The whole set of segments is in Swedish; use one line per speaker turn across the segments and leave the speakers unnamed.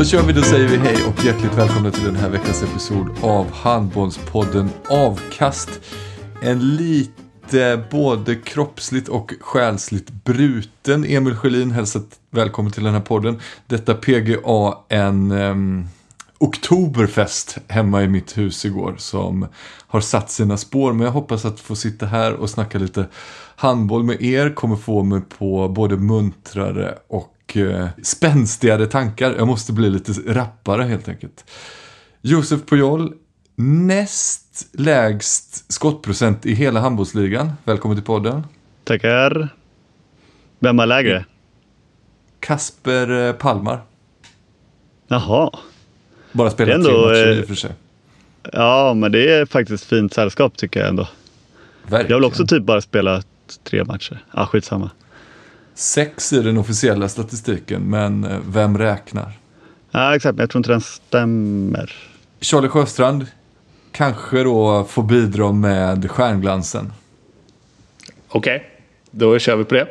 Då kör vi, då säger vi hej och hjärtligt välkomna till den här veckans episod av Handbollspodden Avkast. En lite både kroppsligt och själsligt bruten Emil Sjölin hälsat välkommen till den här podden. Detta PGA en um, ehm, oktoberfest hemma i mitt hus igår som har satt sina spår. Men jag hoppas att få sitta här och snacka lite handboll med er. Kommer få mig på både muntrare och eh, spänstigare tankar. Jag måste bli lite rappare helt enkelt. Josef Pujol, näst lägst skottprocent i hela handbollsligan. Välkommen till podden.
Tackar. Vem har lägre?
Kasper eh, Palmar.
Jaha.
Bara spelat
är
tre
ändå,
matcher i
eh,
och för sig.
Ja, men det är faktiskt fint sällskap tycker jag ändå. Jag
Verkligen.
vill också typ bara spela tre matcher. Ja, skitsamma.
Sex i den officiella statistiken, men eh, vem räknar?
Ja, exakt. Men jag tror inte den stämmer.
Charlie Sjöstrand kanske då får bidra med stjärnglansen.
Okej, då kör vi på det.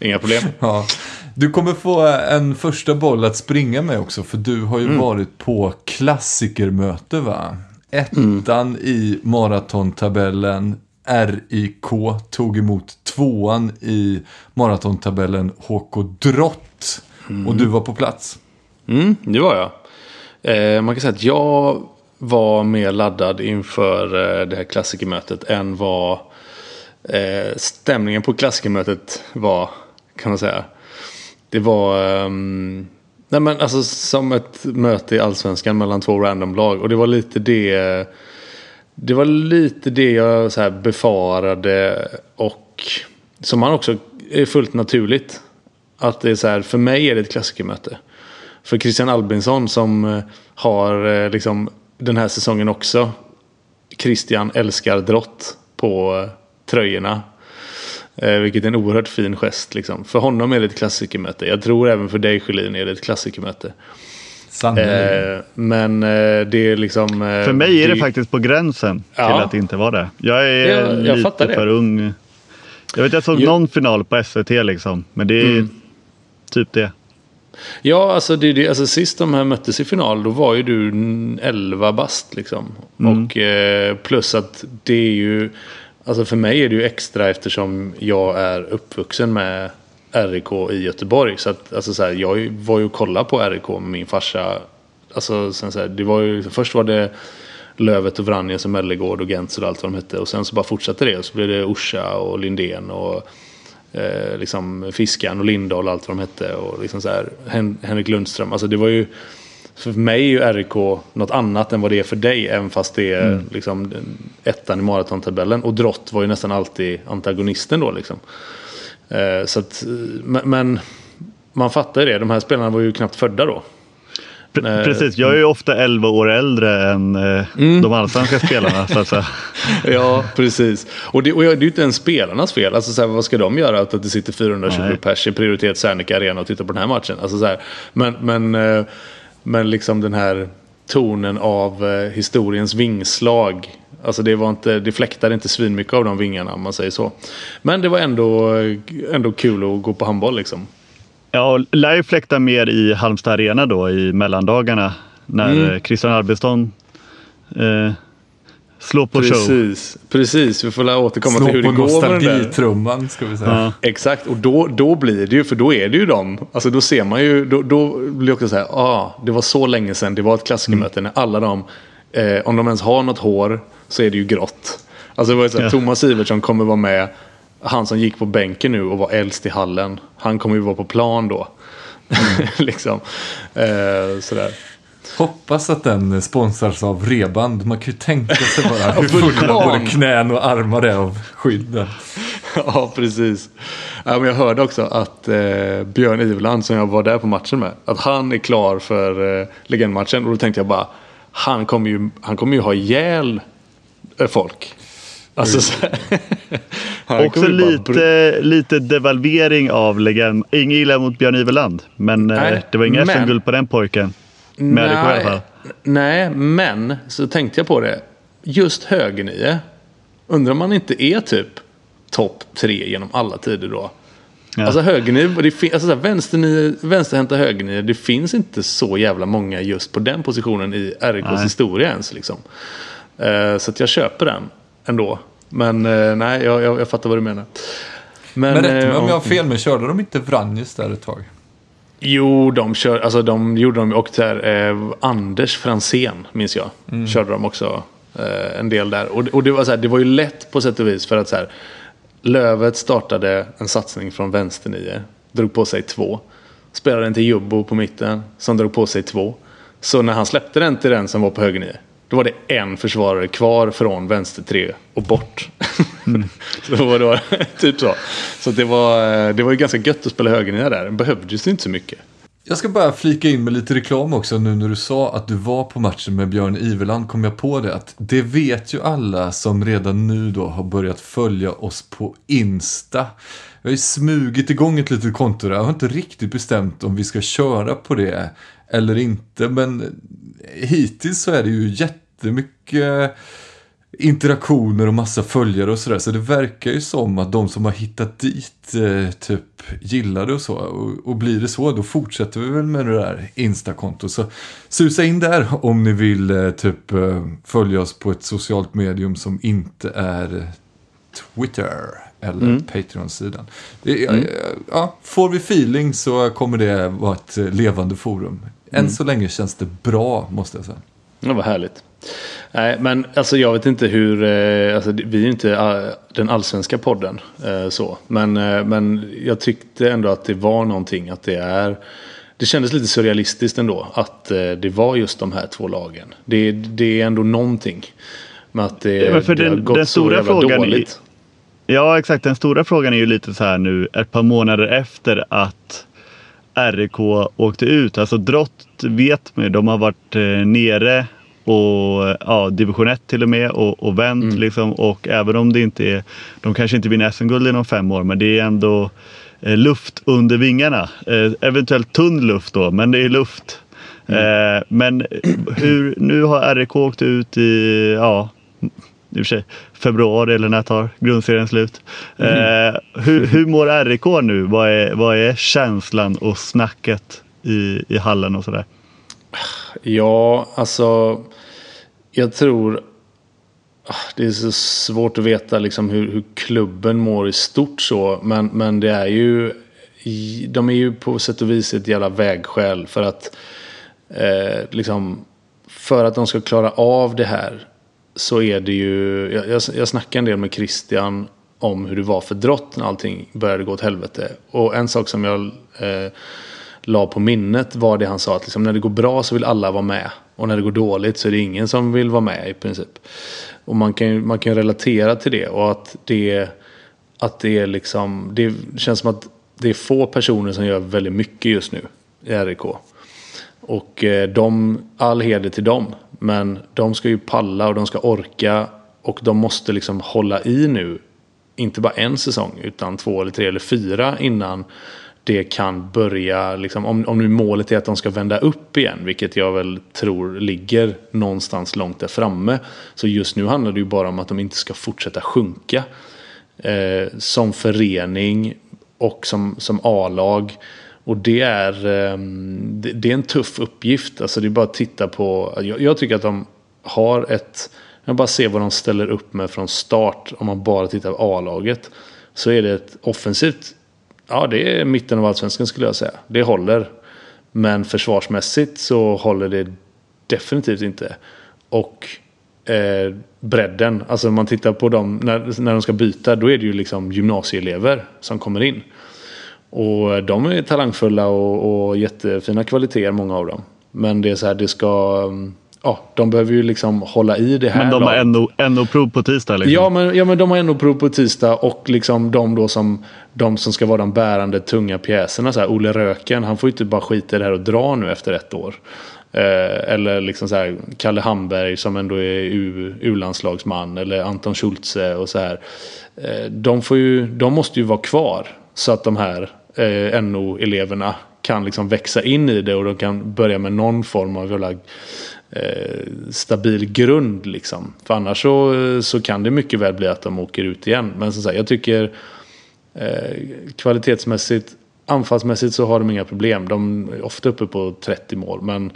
Inga problem.
Ja. Du kommer få en första boll att springa med också, för du har ju varit på klassikermöte va? Ettan i maratontabellen, RIK, tog emot tvåan i maratontabellen, HK Drott. Och du var på plats.
Mm, det var jag. Eh, man kan säga att jag var mer laddad inför eh, det här klassikermötet än vad eh, stämningen på klassikermötet var, kan man säga. Det var Um, nej men alltså, som ett möte i allsvenskan mellan två random lag. Och det var lite det eh, det var lite det jag så här befarade och som man också är fullt naturligt. Att det är så här, för mig är det ett klassikermöte. För Christian Albinsson som eh, har eh, liksom den här säsongen också Christian älskar drott på eh, tröjorna. Vilket är en oerhört fin gest liksom. För honom är det ett klassikermöte. Jag tror även för dig Sjölin är det ett klassikermöte. Eh, men eh, det är liksom... Eh,
För mig är det faktiskt på gränsen
Ja.
till att det inte var det. Jag är
Jag- jag
lite
det.
för ung. Jag vet jag såg
Jo.
någon final på SVT liksom. Men det är
Mm.
typ det.
Ja, alltså, det, är det, alltså sist de här möttes i final då var ju du 11 bast liksom. Och eh, plus att det är ju, alltså för mig är det ju extra eftersom jag är uppvuxen med RIK i Göteborg. Så att, alltså så här, jag var ju och kollade på RIK med min farsa. Alltså, sen så här, det var ju, först var det Lövet och Vranjes och Mellegård och Gentzer och allt vad de hette. Och sen så bara fortsatte det. Och så blev det Orsa och Lindén och eh, liksom Fiskan och Lindahl och allt vad de hette. Och liksom så här, Hen- Henrik Lundström. Alltså det var ju, för mig är ju RIK något annat än vad det är för dig. Även fast det är liksom den- ettan i maratontabellen. Och Drott var ju nästan alltid antagonisten då liksom. Eh, så att, men, man fattar ju det. De här spelarna var ju knappt födda då. Eh,
Precis, jag är ju ofta 11 år äldre än eh,
Mm.
de allsvenska spelarna. Så att säga.
Ja, precis. Och det, och det är ju inte ens spelarnas fel. Alltså, så här, vad ska de göra? Att, det sitter 420
Nej.
pers i prioritet Serneke Arena och tittar på den här matchen. Alltså, så här, men, men, men liksom den här tonen av historiens vingslag. Alltså det, var inte, det fläktade inte svinmycket av de vingarna om man säger så. Men det var ändå, ändå kul att gå på handboll liksom.
Ja, lär ju fläkta mer i Halmstad Arena då i mellandagarna när mm. Christian Arbetsson eh, slår på
precis,
show.
Precis, vi får återkomma Slå till hur det går med den där.
trumman ska vi säga.
Ja. Exakt, och då, då blir det ju, för då är det ju dem. Alltså då ser man ju, då, då blir det också så här, ah, det var så länge sedan, det var ett klassikermöte mm. när alla de, eh, om de ens har något hår, så är det ju grått. Alltså det var ju så här, ja. Thomas Iversson kommer vara med, han som gick på bänken nu och var äldst i hallen, han kommer ju vara på plan då. Mm. liksom. Eh, sådär.
Hoppas att den sponsras av Reband. Man kan ju tänka sig bara hur fulla både knän och armar är av skydden.
ja, precis. Ja, men jag hörde också att eh, Björn Iveland som jag var där på matchen med. Att han är klar för eh, legendmatchen. Och då tänkte jag bara. Han kommer ju, han kommer ju ha ihjäl folk.
Alltså, så, Också lite, lite devalvering av legend. Inget illa mot Björn Iveland. Men eh, Nej, det var inga SM-guld på den pojken. Med nej, RIK
Nej, men så tänkte jag på det. Just högernio. Undrar om man inte är typ topp tre genom alla tider då. Ja. Alltså högernio, alltså vänsternio, vänsterhänta högernio. Det finns inte så jävla många just på den positionen i nej. historia ens. Liksom. Uh, så jag köper den ändå. Men uh, nej, jag, jag, jag, fattar vad du menar.
Men, men rätt mig uh, om jag har fel, men körde de inte Vranjes där ett tag?
Jo, de, kör, alltså de gjorde de och där, eh, Anders Fransén minns jag. Mm. Körde de också eh, en del där. Och, och det, var så här, det var ju lätt på sätt och vis för att så här, Lövet startade en satsning från vänsternio. Drog på sig två. Spelade den till Jubbo på mitten. Som drog på sig två. Så när han släppte den till den som var på högernio. Då var det en försvarare kvar från vänster tre och bort. Mm. så det var typ så. Så det var, det var ju ganska gött att spela högernia där. Det behövdes inte så mycket.
Jag ska bara flika in med lite reklam också nu när du sa att du var på matchen med Björn Iverland kom jag på det att det vet ju alla som redan nu då har börjat följa oss på Insta. Jag har ju smugit igång ett litet konto där. Jag har inte riktigt bestämt om vi ska köra på det eller inte men hittills så är det ju jättemycket interaktioner och massa följare och sådär. Så det verkar ju som att de som har hittat dit eh, typ gillar det och så. Och, och, blir det så då fortsätter vi väl med det där Insta-kontot. Så susa in där om ni vill eh, typ eh, följa oss på ett socialt medium som inte är Twitter eller mm. Patreon-sidan. Mm. Ja, får vi feeling så kommer det vara ett levande forum. Än mm. så länge känns det bra måste jag säga.
Det var härligt. Nej, men alltså jag vet inte hur, eh, alltså, vi är inte uh, den allsvenska podden uh, så. Men, men jag tyckte ändå att det var någonting att det är, det kändes lite surrealistiskt ändå att det var just de här två lagen. Det, det är ändå någonking med att det, ja, för det den, har gått den stora så jävla dåligt.
Är, ja, exakt. Den stora frågan är ju lite så här nu, ett par månader efter att RIK åkte ut. Alltså Drott vet man de har varit nere och ja, division 1 till och med och, och vänt. Mm. Liksom. Och även om det inte är, de kanske inte vinner SM-guld inom fem år, men det är ändå eh, luft under vingarna. Eh, eventuellt tunn luft då, men det är luft. Mm. Eh, men hur, nu har RIK åkt ut i, ja, i och för sig, februari eller när tar grundserien slut. Mm. Eh, hur, hur mår RIK nu? Vad är, vad är känslan och snacket i, i hallen och sådär?
Ja, alltså jag tror ah, det är så svårt att veta liksom hur, hur, klubben mår i stort så. Men, men det är ju de är ju på sätt och vis ett jävla vägskäl för att eh, liksom för att de ska klara av det här så är det ju jag, jag, jag snackade en del med Christian om hur det var för drott när allting började gå åt helvete. Och en sak som jag eh, la på minnet var det han sa att liksom, när det går bra så vill alla vara med. Och när det går dåligt så är det ingen som vill vara med i princip. Och man kan, man kan relatera till det och att det, att det är liksom, det känns som att det är få personer som gör väldigt mycket just nu i RIK. Och eh, de, all heder till dem. Men de ska ju palla och de ska orka och de måste liksom hålla i nu. Inte bara en säsong utan två eller tre eller fyra innan det kan börja, liksom, om, om nu målet är att de ska vända upp igen, vilket jag väl tror ligger någonstans långt där framme. Så just nu handlar det ju bara om att de inte ska fortsätta sjunka. Eh, som förening och som, som A-lag. Och det är, ehm, det, är en tuff uppgift. Alltså det är bara att titta på. Jag, jag tycker att de har ett. Jag bara ser vad de ställer upp med från start. Om man bara tittar på A-laget. Så är det ett offensivt. Ja det är mitten av allsvenskan skulle jag säga. Det håller. Men försvarsmässigt så håller det definitivt inte. Och eh, bredden. Alltså om man tittar på dem när, när de ska byta. Då är det ju liksom gymnasieelever som kommer in. Och de är talangfulla och, och jättefina kvaliteter många av dem. Men det är så här, det ska... Ja, de behöver ju liksom hålla i det här.
Men de har NO-prov på tisdag? Liksom.
Ja, men, ja, men de har NO-prov på tisdag och liksom de då som, de som ska vara de bärande tunga pjäserna. Så här, Olle Röken, han får ju inte bara skita i det här och dra nu efter ett år. Eh, eller liksom så här, Kalle Hamberg som ändå är U-landslagsman. Eller Anton Schultze och så här. Eh, de, får ju, de måste ju vara kvar. Så att de här eh, NO-eleverna kan liksom växa in i det och de kan börja med någon form av jävla, eh, stabil grund. Liksom. För annars så, så kan det mycket väl bli att de åker ut igen. Men som sagt, jag tycker eh, kvalitetsmässigt, anfallsmässigt så har de inga problem. De är ofta uppe på 30 mål. Men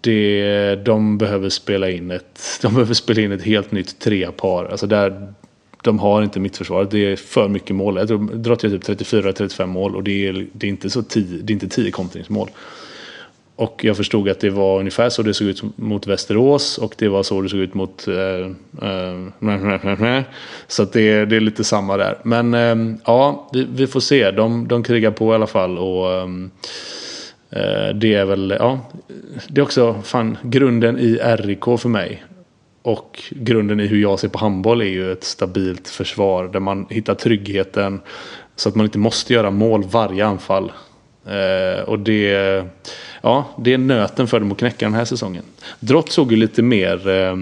det, de behöver spela in ett, de behöver spela in ett helt nytt treapar. Alltså där, de har inte mittförsvaret. Det är för mycket mål. Jag tror drar till typ 34-35 mål och det är, det är inte så tio, det är inte 10 kontringsmål. Och jag förstod att det var ungefär så det såg ut mot Västerås och det var så det såg ut mot... Äh, äh, så att det, det är lite samma där. Men äh, ja, vi, vi, får se. De, de krigar på i alla fall. och det är väl, ja, det är också fan grunden i RIK för mig. Och grunden i hur jag ser på handboll är ju ett stabilt försvar där man hittar tryggheten så att man inte måste göra mål varje anfall. Eh, och det, ja, det är nöten för dem att knäcka den här säsongen. Drott såg ju lite mer... Eh,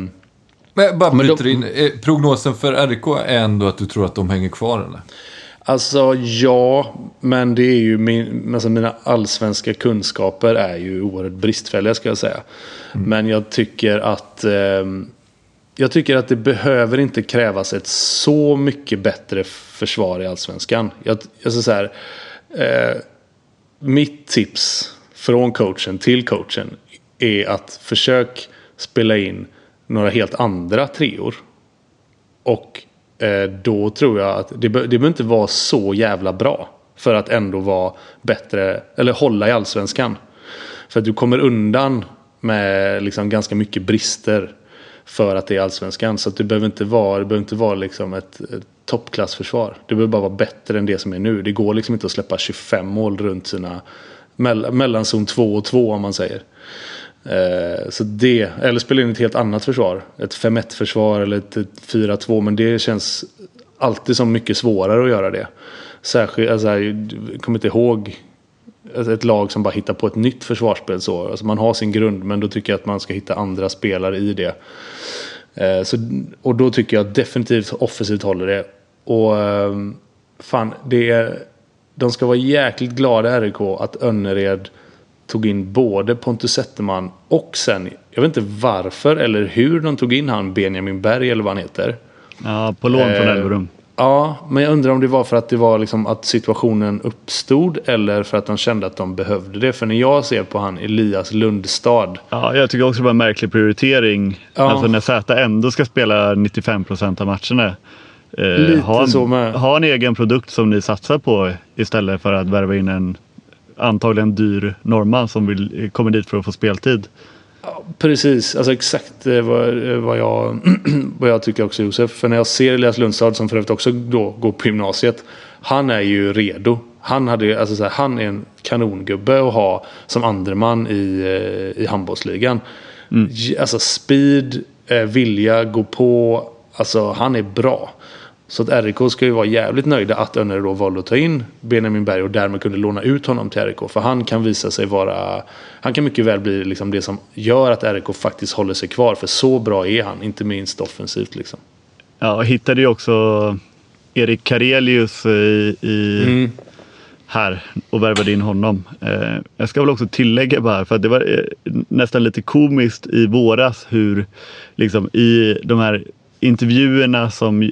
men bara bryter in. Eh, prognosen för RIK är ändå att du tror att de hänger kvar eller?
Alltså ja, men det är ju min, alltså mina allsvenska kunskaper är ju oerhört bristfälliga ska jag säga. Mm. Men jag tycker att eh, jag tycker att det behöver inte krävas ett så mycket bättre försvar i allsvenskan. Jag, jag så här, eh, mitt tips från coachen till coachen är att försök spela in några helt andra treor. Och eh, då tror jag att det, be, det behöver inte vara så jävla bra för att ändå vara bättre, eller hålla i allsvenskan. För att du kommer undan med liksom ganska mycket brister för att det är allsvenskan. Så det behöver inte vara, det behöver inte vara liksom ett, ett toppklassförsvar. Det behöver bara vara bättre än det som är nu. Det går liksom inte att släppa 25 mål runt sina mellan zon 2 och 2 om man säger. Eh, så det, eller spela in ett helt annat försvar. Ett 5-1 försvar eller ett, ett 4-2. Men det känns alltid som mycket svårare att göra det. Särskilt, alltså, jag kommer inte ihåg ett lag som bara hittar på ett nytt försvarsspel. Så. Alltså man har sin grund men då tycker jag att man ska hitta andra spelare i det. Eh, så, och då tycker jag definitivt offensivt håller det. Och eh, fan, det är, de ska vara jäkligt glada RIK att Önnered tog in både Pontus Zetterman och sen, jag vet inte varför eller hur de tog in han Benjamin Berg eller vad han heter.
Ja, på lån från eh, Elverum.
Ja, men jag undrar om det var för att det var liksom att situationen uppstod eller för att de kände att de behövde det. För när jag ser på han Elias Lundstad.
Ja, jag tycker också det var en märklig prioritering. Ja. Alltså när Z ändå ska spela 95 procent av matcherna. Eh, ha, en, ha en egen produkt som ni satsar på istället för att värva in en antagligen dyr norrman som vill, kommer dit för att få speltid.
Ja, precis, alltså exakt eh, vad, eh, vad, jag, vad jag tycker också Josef. För när jag ser Elias Lundstad som för övrigt också då går på gymnasiet. Han är ju redo. Han, hade, alltså så här, han är en kanongubbe att ha som andreman i, eh, i handbollsligan. Mm. Alltså speed, vilja, gå på. Alltså han är bra. Så att RIK ska ju vara jävligt nöjda att Önnered då valde att ta in Benjamin Berg och därmed kunde låna ut honom till RIK. För han kan visa sig vara... Han kan mycket väl bli liksom det som gör att RIK faktiskt håller sig kvar. För så bra är han, inte minst offensivt. Liksom.
Ja, och hittade ju också Erik Karelius i, i mm. här och värvade in honom. Eh, jag ska väl också tillägga bara, för att det var eh, nästan lite komiskt i våras hur liksom i de här intervjuerna som eh,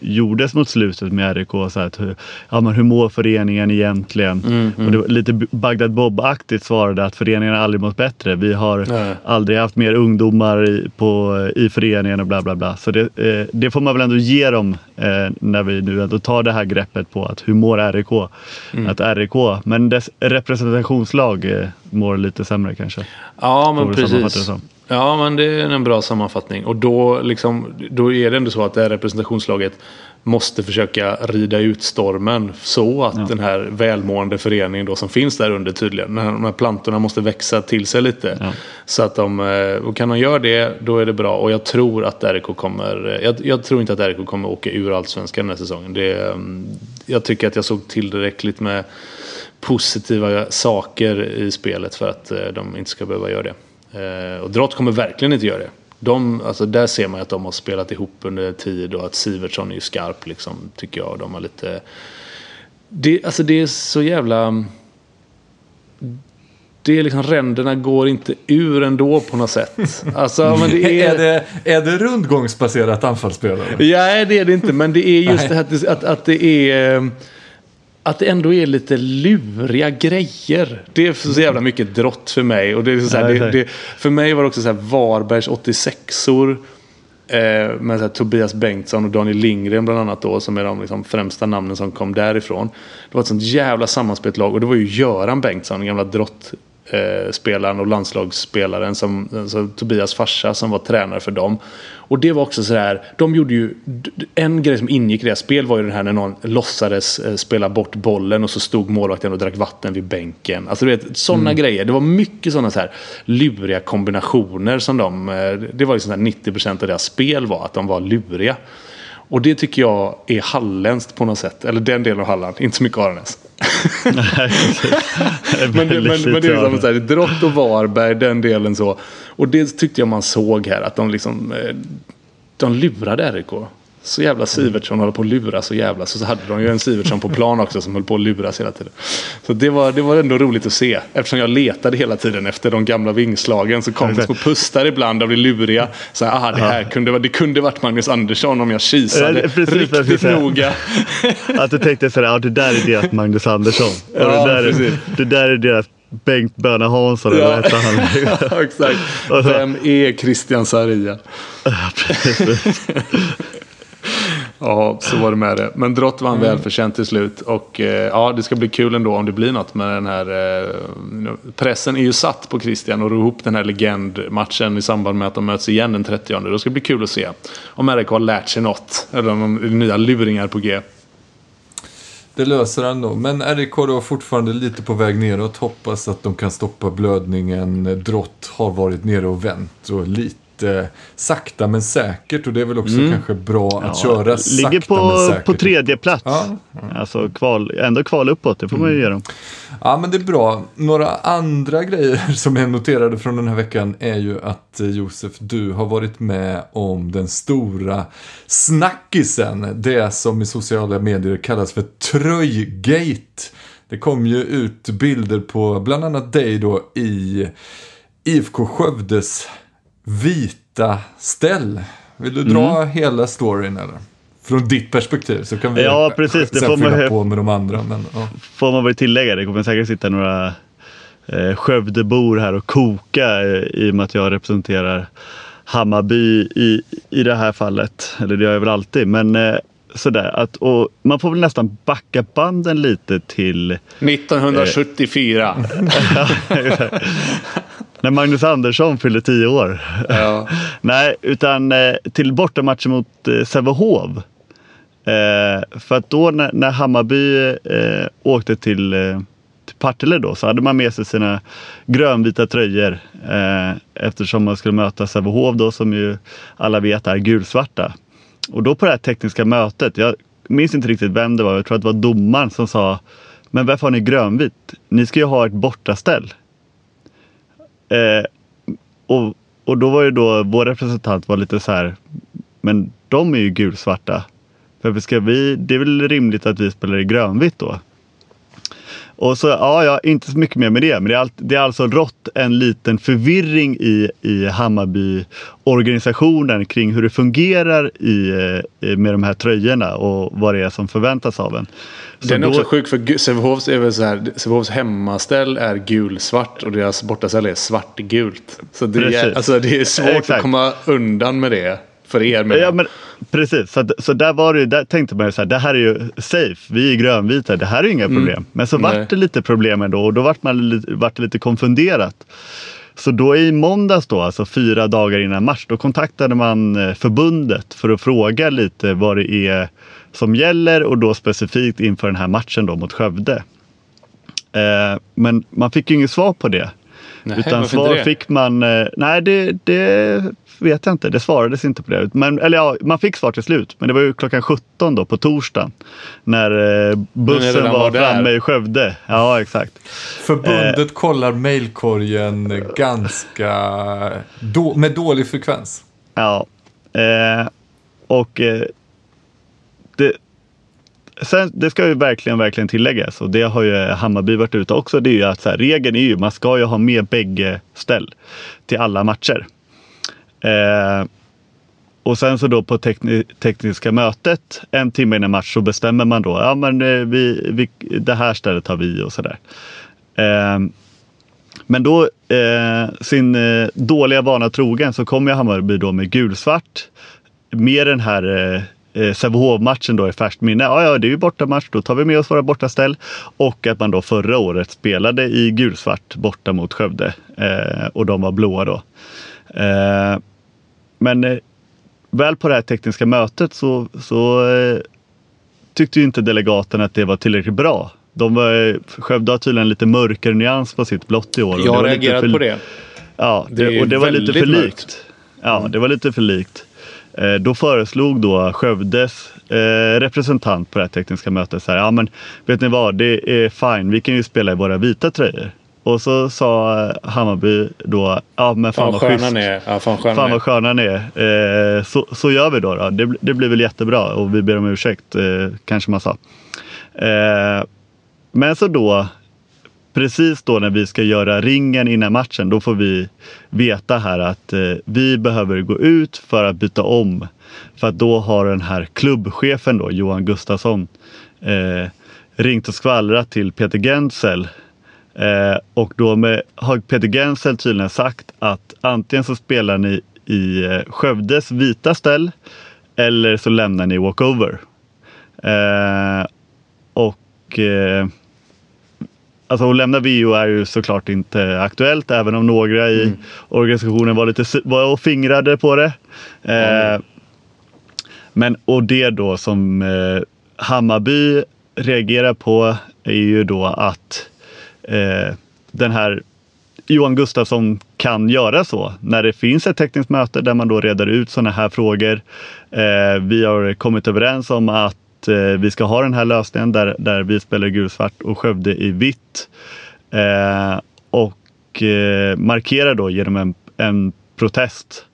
gjordes mot slutet med RIK. Så att, hur, ja, men hur mår föreningen egentligen?
Mm,
Och det var lite Bagdad Bob-aktigt svarade att föreningen har aldrig mått bättre. Vi har
Nej.
aldrig haft mer ungdomar i, på, i föreningen och bla bla bla. Så det, eh, det får man väl ändå ge dem eh, när vi nu ändå tar det här greppet på att hur mår RIK?
Mm.
Att RIK, men dess representationslag eh, mår lite sämre kanske.
Ja, men precis. Ja, men det är en bra sammanfattning. Och då, liksom, då är det ändå så att det här representationslaget måste försöka rida ut stormen så att den här välmående föreningen då som finns där under tydligen, de här plantorna måste växa till sig lite.
Ja.
Så att de, eh, och kan de göra det, då är det bra. Och jag tror att RIK kommer, jag, jag tror inte att RIK kommer åka ur allsvenskan den här säsongen. Det, mm, jag tycker att jag såg tillräckligt med positiva saker i spelet för att eh, de inte ska behöva göra det. Eh, Och Drott kommer verkligen inte göra det. De, alltså där ser man att de har spelat ihop under tid och att Sivertsson är ju skarp liksom, tycker jag. De har lite... Det, alltså det är så jävla... Det är liksom, ränderna går inte ur ändå på något sätt. Alltså, men det är...
Är det, är det rundgångsbaserat anfallsspelare?
Ja, det är det inte. Men det är just det här att, att, att det är... Att det ändå är lite luriga grejer. Det är så jävla mycket drott för mig. Och det är så här, det, det, för mig var det också så här Varbergs 86or. Eh, med så här Tobias Bengtsson och Daniel Lindgren bland annat då. Som är de liksom främsta namnen som kom därifrån. Det var ett sånt jävla sammanspelt lag. Och det var ju Göran Bengtsson, den gamla drott eh, spelaren och landslagsspelaren som alltså Tobias farsa som var tränare för dem. Och det var också så här, de gjorde ju, en grej som ingick i deras spel var ju det här när någon låtsades eh, spela bort bollen och så stod målvakten och drack vatten vid bänken. Alltså du vet, sådana grejer. Det var mycket sådana så här luriga kombinationer som de, eh, det var liksom så här 90% av deras spel var att de var luriga. Och det tycker jag är halländskt på något sätt. Eller den delen av Halland, inte så mycket Aranäs. men, men, men det är liksom så här, Drott och Varberg, den delen så. Och det tyckte jag man såg här, att de liksom eh, de lurade RIK. Så jävla Sivertsson håller på att lura så jävla. Så, så hade de ju en Sivertsson på plan också som höll på att luras hela tiden. Så det var, det var ändå roligt att se. Eftersom jag letade hela tiden efter de gamla vingslagen så kom det små pustar ibland av det luriga. Så här, aha, det här kunde, det kunde varit Magnus Andersson om jag kisade
Ja, precis
riktigt
säga.
noga.
Att du tänkte sådär, ja det där är deras Magnus Andersson. Och
Ja,
det, där
precis.
är, det där är deras Bengt Böna Hansson. Eller
Ja.
vad hette han?
ja, exakt.
Och så-
Vem är Christian Saria? Ja, så var det med det. Men Drott vann
Mm.
välförtjänt till slut. Och eh, ja, det ska bli kul ändå om det blir något med den här... Eh, pressen är ju satt på Christian och ro ihop den här legendmatchen i samband med att de möts igen den 30. Då ska det bli kul att se om RIK har lärt sig något. Eller om de är nya luringar på G.
Det löser han nog. Men RIK då fortfarande lite på väg neråt. Hoppas att de kan stoppa blödningen. Drott har varit nere och vänt och lite sakta men säkert. Och det är väl också kanske bra att köra sakta
Ligger
men
på,
säkert.
på tredje plats.
Ja.
Alltså kval, ändå kval uppåt, det får man ju ge dem.
Ja, men det är bra. Några andra grejer som jag noterade från den här veckan är ju att eh, Josef, du har varit med om den stora snackisen. Det som i sociala medier kallas för Tröjgate. Det kom ju ut bilder på bland annat dig då i IFK Skövdes vita ställ. Vill du dra hela storyn eller? Från ditt perspektiv så kan vi
Ja, precis. Det får man
på med de andra. Men, ja.
Får man väl tillägga, det kommer säkert sitta några eh, Skövdebor här och koka eh, i och med att jag representerar Hammarby i, i det här fallet. Eller det gör jag väl alltid. Men eh, sådär, att, och man får väl nästan backa banden lite till
1974.
när Magnus Andersson fyllde tio år.
Ja.
Nej, utan eh, till bortamatchen mot eh, Sävehof. Eh, för att då när, Hammarby åkte till, till Partille då så hade man med sig sina grönvita tröjor eh, eftersom man skulle möta Sävehof då som ju alla vet är gulsvarta. Och då på det här tekniska mötet, jag minns inte riktigt vem det var, jag tror att det var domaren som sa Men varför har ni grönvitt? Ni ska ju ha ett bortaställ. Eh, och, och då var ju då vår representant var lite så här, men de är ju gulsvarta. För ska vi, det är väl rimligt att vi spelar i grönvitt då? Och så, ja, ja, inte så mycket mer med det. Men det är, allt, det är alltså rått en liten förvirring i, i Hammarby-organisationen kring hur det fungerar i, eh, med de här tröjorna och vad det är som förväntas av en.
Så Den är då... också sjuk för Sävehofs är väl så här. Sävehofs hemmaställ är gulsvart och deras bortaställ är svartgult. Så det är, alltså, det är svårt att komma undan med det för er. Med
ja, men, precis, så, så där, var det, där tänkte man ju så här, det här är ju safe, vi är grönvita, det här är inga mm. problem. Mm. Men så vart det lite problem ändå och då vart man vart det lite konfunderat. Så då i måndags då, alltså fyra dagar innan match, då kontaktade man eh, förbundet för att fråga lite vad det är som gäller och då specifikt inför den här matchen då mot Skövde. Eh, men man fick ju inget svar på det. Nej, Utan svar fick man, eh, nej det, det vet jag inte, det svarades inte på det. Men, eller ja, man fick svar till slut, men det var ju klockan 17 då på torsdagen. När eh, bussen var, var framme i Skövde. Ja, exakt.
Förbundet eh, kollar mailkorgen ganska då, med dålig frekvens.
Ja, eh, och eh, det, sen, det ska ju verkligen, verkligen tilläggas och det har ju Hammarby varit ute också. Det är ju att så här, regeln är ju man ska ju ha med bägge ställ till alla matcher. Eh, och sen så då på tekni tekniska mötet en timme innan match så bestämmer man då, ja men eh, vi, vi, det här stället har vi och sådär. Eh, men då eh, sin eh, dåliga vana trogen så kommer Hammarby då med gulsvart. Med den här eh, eh Sävehof-matchen då i färskt minne. Ja, ja, det är ju bortamatch, då tar vi med oss våra bortaställ. Och att man då förra året spelade i gulsvart borta mot Skövde eh, och de var blåa då. Eh, men eh, väl på det här tekniska mötet så, så eh, tyckte ju inte delegaten att det var tillräckligt bra. De var, eh, Skövde har tydligen lite mörkare nyans på sitt blott i år.
Jag har reagerat för, på det.
Ja, det, och det var lite för mörkt. likt. Ja, det var lite för likt. Eh, då föreslog då Skövdes eh, representant på det här tekniska mötet så här, ja men vet ni vad, det är fine, vi kan ju spela i våra vita tröjor. Och så sa Hammarby då, ja men fan, fan vad schysst. Är. Ja, fan, fan vad sköna ni är. Eh, så, så gör vi då. då. Det, det, blir väl jättebra och vi ber om ursäkt, eh, kanske man sa. Eh, men så då, precis då när vi ska göra ringen innan matchen, då får vi veta här att eh, vi behöver gå ut för att byta om. För att då har den här klubbchefen då, Johan Gustafsson, eh, ringt och skvallrat till Peter Gensel Eh, och då med, har Peter Gensel tydligen sagt att antingen så spelar ni i eh, Skövdes vita ställ eller så lämnar ni walkover. Eh, och eh, Alltså att lämna VO är ju såklart inte aktuellt även om några i mm. organisationen var lite var och fingrade på det. Mm. Men och det då som eh, Hammarby reagerar på är ju då att eh, den här Johan Gustafsson kan göra så när det finns ett tekniskt möte där man då reder ut sådana här frågor. Eh, vi har kommit överens om att eh, vi ska ha den här lösningen där, där vi spelar gulsvart och Skövde i vitt. Eh, och eh, markerar då genom en, en protest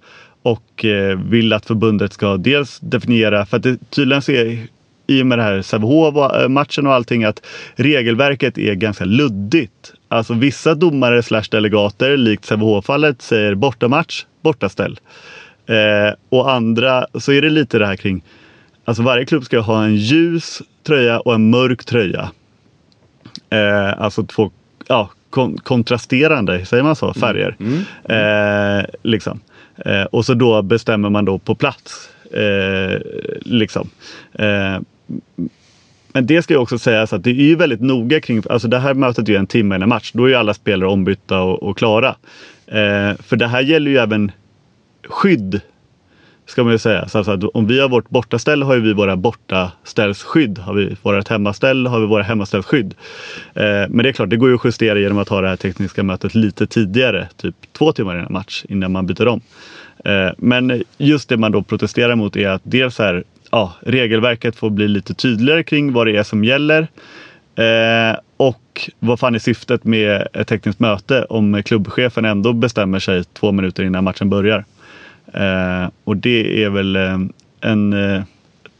och eh, vill att förbundet ska dels definiera, för att det tydligen så är i och med det här Sävehof-matchen och allting att regelverket är ganska luddigt. Alltså vissa domare slash delegater, likt Sävehof-fallet, säger bortamatch, bortaställ. Eh, och andra så är det lite det här kring, alltså varje klubb ska ha en ljus tröja och en mörk tröja. Eh, alltså två ja, kon kontrasterande, säger man så, mm. färger. Mm. Mm. Eh, liksom. Eh, och så då bestämmer man då på plats. Eh, liksom. Men det ska ju också sägas att det är ju väldigt noga kring, alltså det här mötet är ju en timme innan match. Då är ju alla spelare ombytta och, och klara. Eh, för det här gäller ju även skydd. Ska man ju säga. Så alltså om vi har vårt bortaställ har vi våra bortaställsskydd. Har vi vårt hemmaställ har vi våra hemmaställsskydd. Eh, men det är klart, det går ju att justera genom att ha det här tekniska mötet lite tidigare. Typ två timmar innan match, innan man byter om. Eh, men just det man då protesterar mot är att dels här, ja, regelverket får bli lite tydligare kring vad det är som gäller. Eh, och vad fan är syftet med ett tekniskt möte om klubbchefen ändå bestämmer sig två minuter innan matchen börjar? Eh, och det är väl eh, en, eh,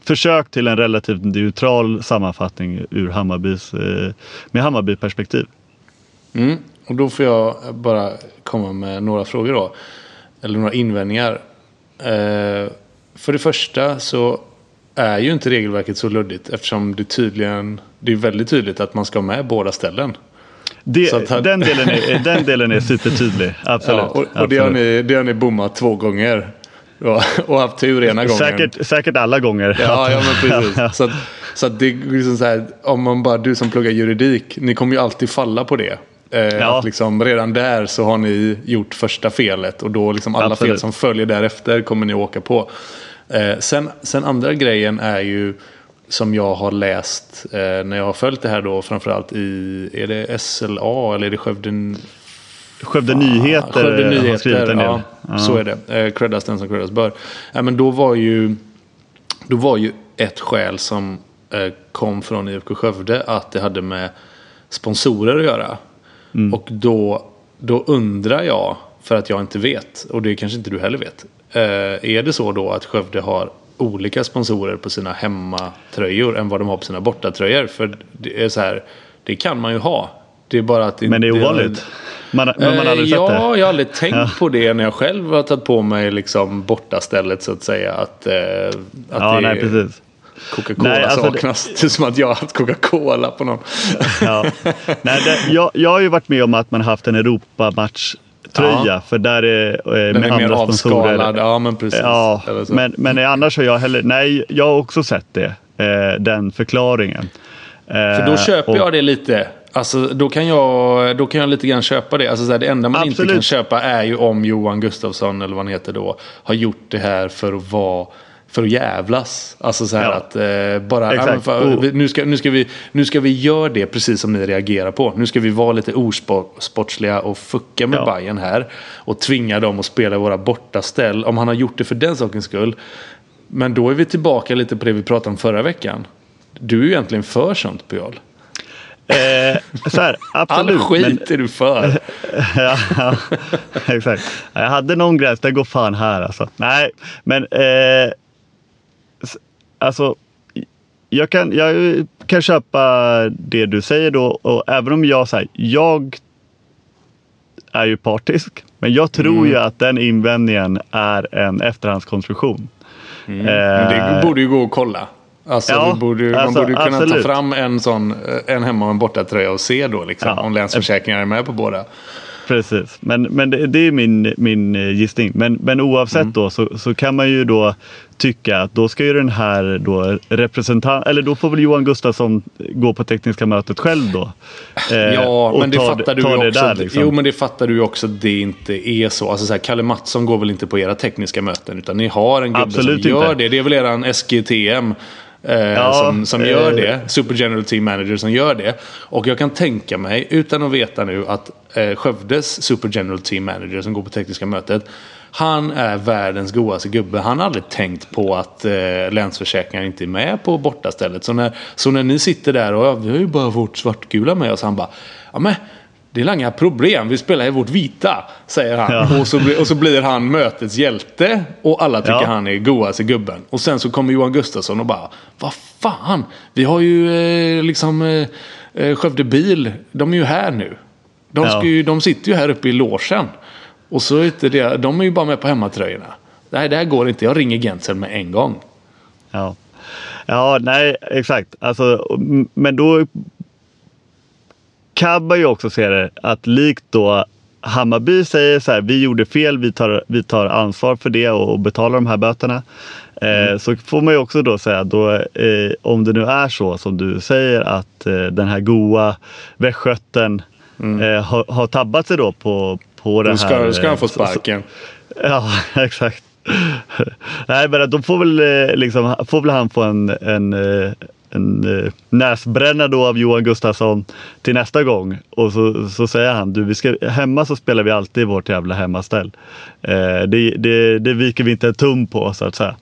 försök till en relativt neutral sammanfattning ur Hammarbys, eh, med Hammarby-perspektiv.
Mm. Och då får jag bara komma med några frågor då. Eller några invändningar. Eh, för det första så är ju inte regelverket så luddigt eftersom det tydligen det är väldigt tydligt att man ska ha med båda ställen.
Det, att, den, delen är, den delen är supertydlig, absolut. Ja,
och, och det, har ni, det har ni bommat två gånger. Och haft tur ena gången.
Säkert, säkert alla gånger.
Ja, ja men precis. Så, att, så att det är liksom så här, om man bara, du som pluggar juridik, ni kommer ju alltid falla på det. Eh, ja. Att liksom, redan där så har ni gjort första felet och då liksom alla Absolut. fel som följer därefter kommer ni åka på. Eh, sen, sen andra grejen är ju som jag har läst eh, när jag har följt det här då framförallt i, är det SLA eller är det Skövde
Skövde Nyheter,
Skövde Nyheter. Ja, ja. så är det. Eh, creddas den som creddas bör. Ja, men då var ju, då var ju ett skäl som eh, kom från IFK Skövde att det hade med sponsorer att göra. Mm. Och då, då undrar jag, för att jag inte vet, och det kanske inte du heller vet. Eh, är det så då att Skövde har olika sponsorer på sina hemmatröjor än vad de har på sina bortatröjor? För det är så här, det kan man ju ha. Det är bara att
Men det är ovanligt. Man, men man har aldrig
sett ja, det? Ja, jag har aldrig tänkt ja. på det när jag själv har tagit på mig liksom bortastället så att säga. Att, eh, att
ja, nej, precis.
Coca-Cola nej, alltså saknas. Det... det är som att jag har haft Coca-Cola på någon.
ja. nej, det, jag, jag har ju varit med om att man haft en Europamatch tröja. Ja. För där är, eh,
med är andra mer avskalad. Ja, men precis.
Ja, men, men annars har jag heller... Nej, jag har också sett det. Eh, den förklaringen.
För då köper och, jag det lite. Alltså, då, kan jag, då kan jag lite grann köpa det. Alltså, så här, det enda man absolut. inte kan köpa är ju om Johan Gustafsson, eller vad han heter då, har gjort det här för att vara för att jävlas. Alltså så här ja. att eh, bara, ja, för, oh. nu, ska, nu, ska vi, nu ska vi göra det precis som ni reagerar på. Nu ska vi vara lite osportsliga och fucka med ja. Bayern här. Och tvinga dem att spela våra bortaställ. Om han har gjort det för den sakens skull. Men då är vi tillbaka lite på det vi pratade om förra veckan. Du är ju egentligen för sånt Pujol.
Eh, så här, absolut.
All skit men, är du för.
ja, ja, exakt. Jag hade någon gräns, det går fan här alltså. Nej, men eh, alltså. Jag kan, jag kan köpa det du säger då och även om jag säger jag är ju partisk. Men jag tror mm. ju att den invändningen är en efterhandskonstruktion.
Mm. Eh, men det borde ju gå att kolla. Alltså, ja, borde, alltså, man borde kunna absolut. ta fram en sån eh, en hemma och en bortatröja och se då liksom, ja. om Länsförsäkringar är med på båda.
Precis, men, men det, det är min, min eh, gissning. Men, men oavsett mm. då så, så kan man ju då tycka att då ska ju den här då representant, eller då får väl Johan Gustafsson gå på tekniska mötet själv då.
Eh, ja, men det ta, fattar du ju också. Där, liksom. Jo, men det fattar du ju också att det inte är så. Alltså så här, Kalle Mattsson går väl inte på era tekniska möten utan ni har en gubbe Absolut som gör inte. det. Det är väl eran SGTM Eh, ja, som, som gör eh, det. Super General Team Manager som gör det. Och jag kan tänka mig, utan att veta nu, att eh, Skövdes Super General Team Manager som går på tekniska mötet. Han är världens godaste gubbe. Han har aldrig tänkt på att eh, Länsförsäkringar inte är med på bortastället. Så när, så när ni sitter där och ja, vi har ju bara vårt svartgula med oss. Han bara, ja men det är inga problem, vi spelar i vårt vita, säger han. Ja. Och, så blir, och så blir han mötets hjälte och alla tycker ja. han är godaste gubben. Och sen så kommer Johan Gustafsson och bara, vad fan, vi har ju eh, liksom eh, eh Skövde Bil, de är ju här nu. De, ja. ju, de sitter ju här uppe i låsen. Och så är det, de är ju bara med på hemmatröjorna. Nej, det här går inte, jag ringer Gentzel med en gång.
Ja. Ja, nej, exakt. Alltså, men då kan man ju också se det att likt då Hammarby säger så här, vi gjorde fel, vi tar, vi tar ansvar för det och betalar de här böterna. Eh, mm. så får man ju också då säga, då, eh, om det nu är så som du säger att eh, den här goa västgöten mm. Eh, har, har tabbat sig då på, på det
ska,
här.
Ska han få sparken?
Så, ja, exakt. Nej, men då får väl, eh, liksom, får väl han få en, en en eh, näsbränna då av Johan Gustafsson till nästa gång. Och så, så säger han, du vi ska, hemma så spelar vi alltid vårt jävla hemmaställ. Eh, det, det, det viker vi inte en tum på så att säga.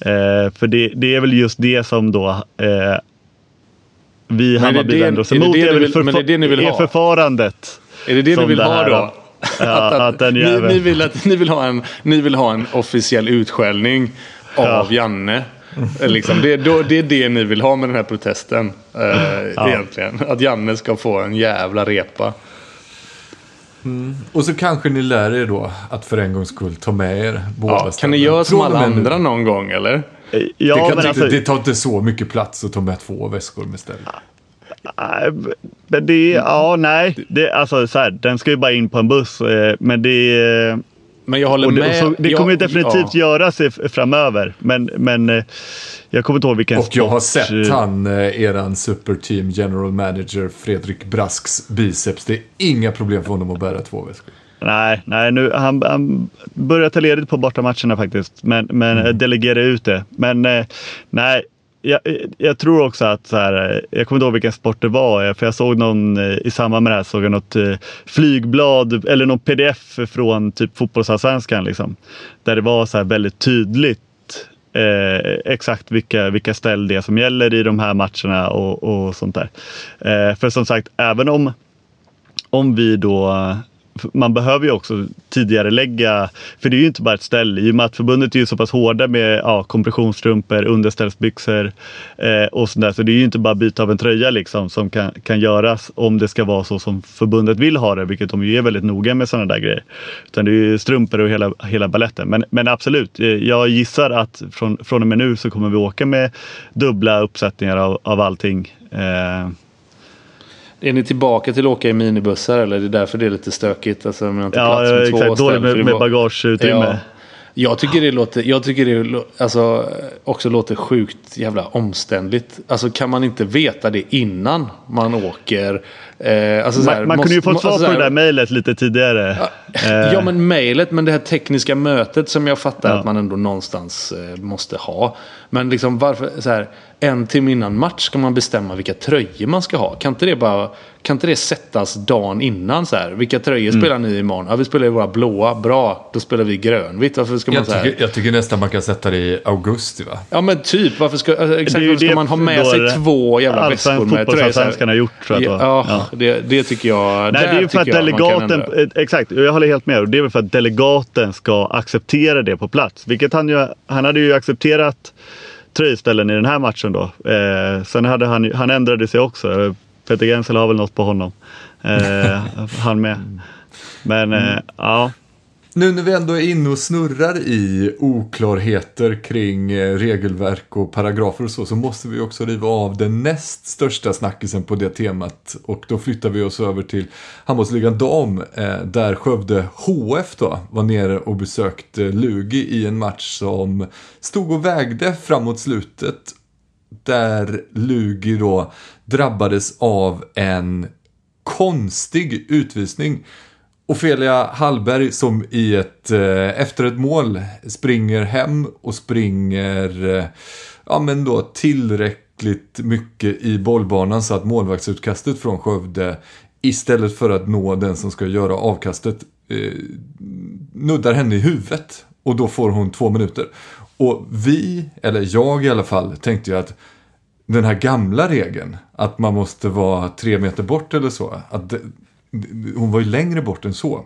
Eh, för det, det är väl just det som då eh, vi Hammarby vänder oss emot.
Är det, det, det är det ni vill ha?
förfarandet.
Är det det ni vill ha då?
Ja, att, att, att
ni, ni, vill att, ni, vill ha en, ni vill ha en officiell utskällning av ja. Janne. Liksom, det, då, det är det ni vill ha med den här protesten. Eh, ja. Egentligen. Att Janne ska få en jävla repa.
Mm. Och så kanske ni lär er då att för en gångs skull ta med er båda ja,
Kan ni göra som alla andra någon gång eller?
Ja, det, men alltså... det tar inte så mycket plats att ta med två väskor med ställ.
Men det, ja, nej. Det, alltså, så här, den ska ju bara in på en buss. Eh, men det...
Men jag håller det, med. Så,
det kommer jag, definitivt ja. göras framöver. Men, men eh, jag kommer inte ihåg vilken
Och jag har sett han, eh, eran superteam general manager Fredrik Brasks biceps. Det är inga problem för honom att bära två väskor.
Nej, nej nu, han, han börjar ta ledigt på bortamatcherna faktiskt. Men, men mm. delegera ut det. Men nej, jag, eh, jag, tror också att så här, eh, jag kommer inte ihåg vilken sport det var, eh, för jag såg någon i samband med det här såg jag något flygblad eller någon pdf från typ fotbollsallsvenskan liksom. Där det var så här väldigt tydligt eh, exakt vilka, vilka ställ det är som gäller i de här matcherna och, och sånt där. Eh, för som sagt, även om, om vi då man behöver ju också tidigare lägga för det är ju inte bara ett ställe. I och med att förbundet är ju så pass hårda med ja, kompressionsstrumpor, underställsbyxor eh, och sådär. Så det är ju inte bara byta av en tröja liksom som kan, kan göras om det ska vara så som förbundet vill ha det, vilket de ju är väldigt noga med sådana där grejer. Utan det är ju strumpor och hela, hela balletten. Men, men absolut, eh, jag gissar att från, från och med nu så kommer vi åka med dubbla uppsättningar av, av allting. Eh,
är ni tillbaka till att åka i minibussar eller är det därför det är lite stökigt? Alltså,
man inte ja, plats med exakt. Två Dåligt med, med bagageutrymme. Ja.
Jag tycker det låter, jag tycker det alltså, också låter sjukt jävla omständligt. Alltså kan man inte veta det innan man åker?
Eh, alltså, man, här, man måste, kunde ju fått svar alltså, på det där mejlet lite tidigare.
Ja, eh. ja men mejlet, men det här tekniska mötet som jag fattar ja. att man ändå någonstans eh, måste ha. Men liksom varför, så här, en timme innan match ska man bestämma vilka tröjor man ska ha. Kan inte det bara kan inte det sättas dagen innan så här? Vilka tröjor mm. spelar ni imorgon? Ja, vi spelar ju våra blåa. Bra, då spelar vi grönvitt. Varför ska man
jag,
så här?
Tycker, jag tycker nästan man kan sätta det i augusti va?
Ja men typ. Varför ska, alltså, exakt, varför ska man ha med sig två jävla väskor med
tröjor? Allsvenskan har gjort tror
jag. Ja, ja. Det, det, tycker jag.
Nej, det är för att delegaten. Exakt, jag håller helt med. Det är för att delegaten ska acceptera det på plats. Vilket han ju, han hade ju accepterat tröjställen i den här matchen då. Eh, sen hade han, han ändrade sig också. Peter Gensel har väl något på honom. Eh, han med. Men eh, ja.
Nu när vi ändå är inne och snurrar i oklarheter kring eh, regelverk och paragrafer och så, så måste vi också riva av den näst största snackisen på det temat. Och då flyttar vi oss över till handbollsligan dam, eh, där Skövde HF då var nere och besökte Lugi i en match som stod och vägde framåt slutet. Där Lugi då drabbades av en konstig utvisning. Ofelia Hallberg som i ett, eh, efter ett mål springer hem och springer eh, ja, men då tillräckligt mycket i bollbanan så att målvaktsutkastet från Skövde istället för att nå den som ska göra avkastet eh, nuddar henne i huvudet. Och då får hon två minuter. Och vi, eller jag i alla fall, tänkte ju att den här gamla regeln, att man måste vara tre meter bort eller så. Att det, hon var ju längre bort än så.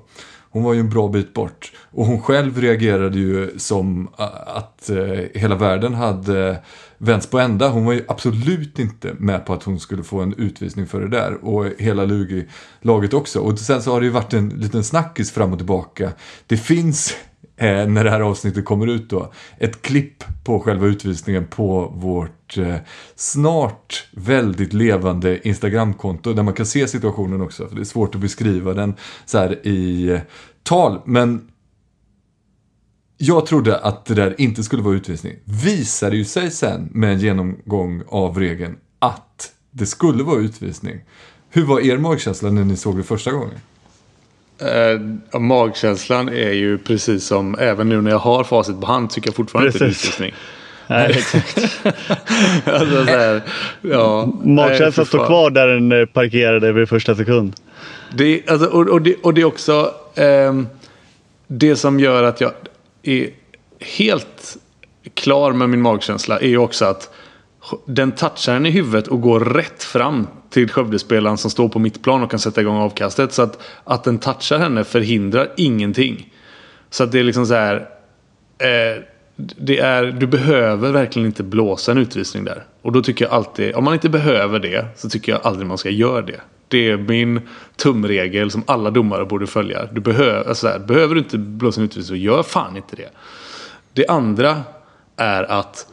Hon var ju en bra bit bort. Och hon själv reagerade ju som att eh, hela världen hade vänts på ända. Hon var ju absolut inte med på att hon skulle få en utvisning för det där. Och hela Lugi-laget också. Och sen så har det ju varit en liten snackis fram och tillbaka. Det finns eh, när det här avsnittet kommer ut då, ett klipp på själva utvisningen på vårt eh, snart väldigt levande Instagramkonto där man kan se situationen också. För det är svårt att beskriva den så här i eh, tal. Men jag trodde att det där inte skulle vara utvisning. Visade ju sig sen med en genomgång av regeln att det skulle vara utvisning. Hur var er magkänsla när ni såg det första gången?
Uh, magkänslan är ju precis som, även nu när jag har facit på hand, tycker jag fortfarande precis. inte det är utvisning.
Nej, exakt. alltså, så här, ja, Magkänslan står kvar där den eh, parkerade vid första sekund.
Det, alltså, och, och, det, och det är också eh, det som gör att jag är helt klar med min magkänsla är ju också att den touchar henne i huvudet och går rätt fram till Skövdespelaren som står på mittplan och kan sätta igång avkastet. Så att, att den touchar henne förhindrar ingenting. Så att det är liksom så här. Eh, det är, du behöver verkligen inte blåsa en utvisning där. Och då tycker jag alltid, om man inte behöver det så tycker jag aldrig man ska göra det. Det är min tumregel som alla domare borde följa. Du behöver, alltså här, behöver du inte blåsa en utvisning så gör fan inte det. Det andra är att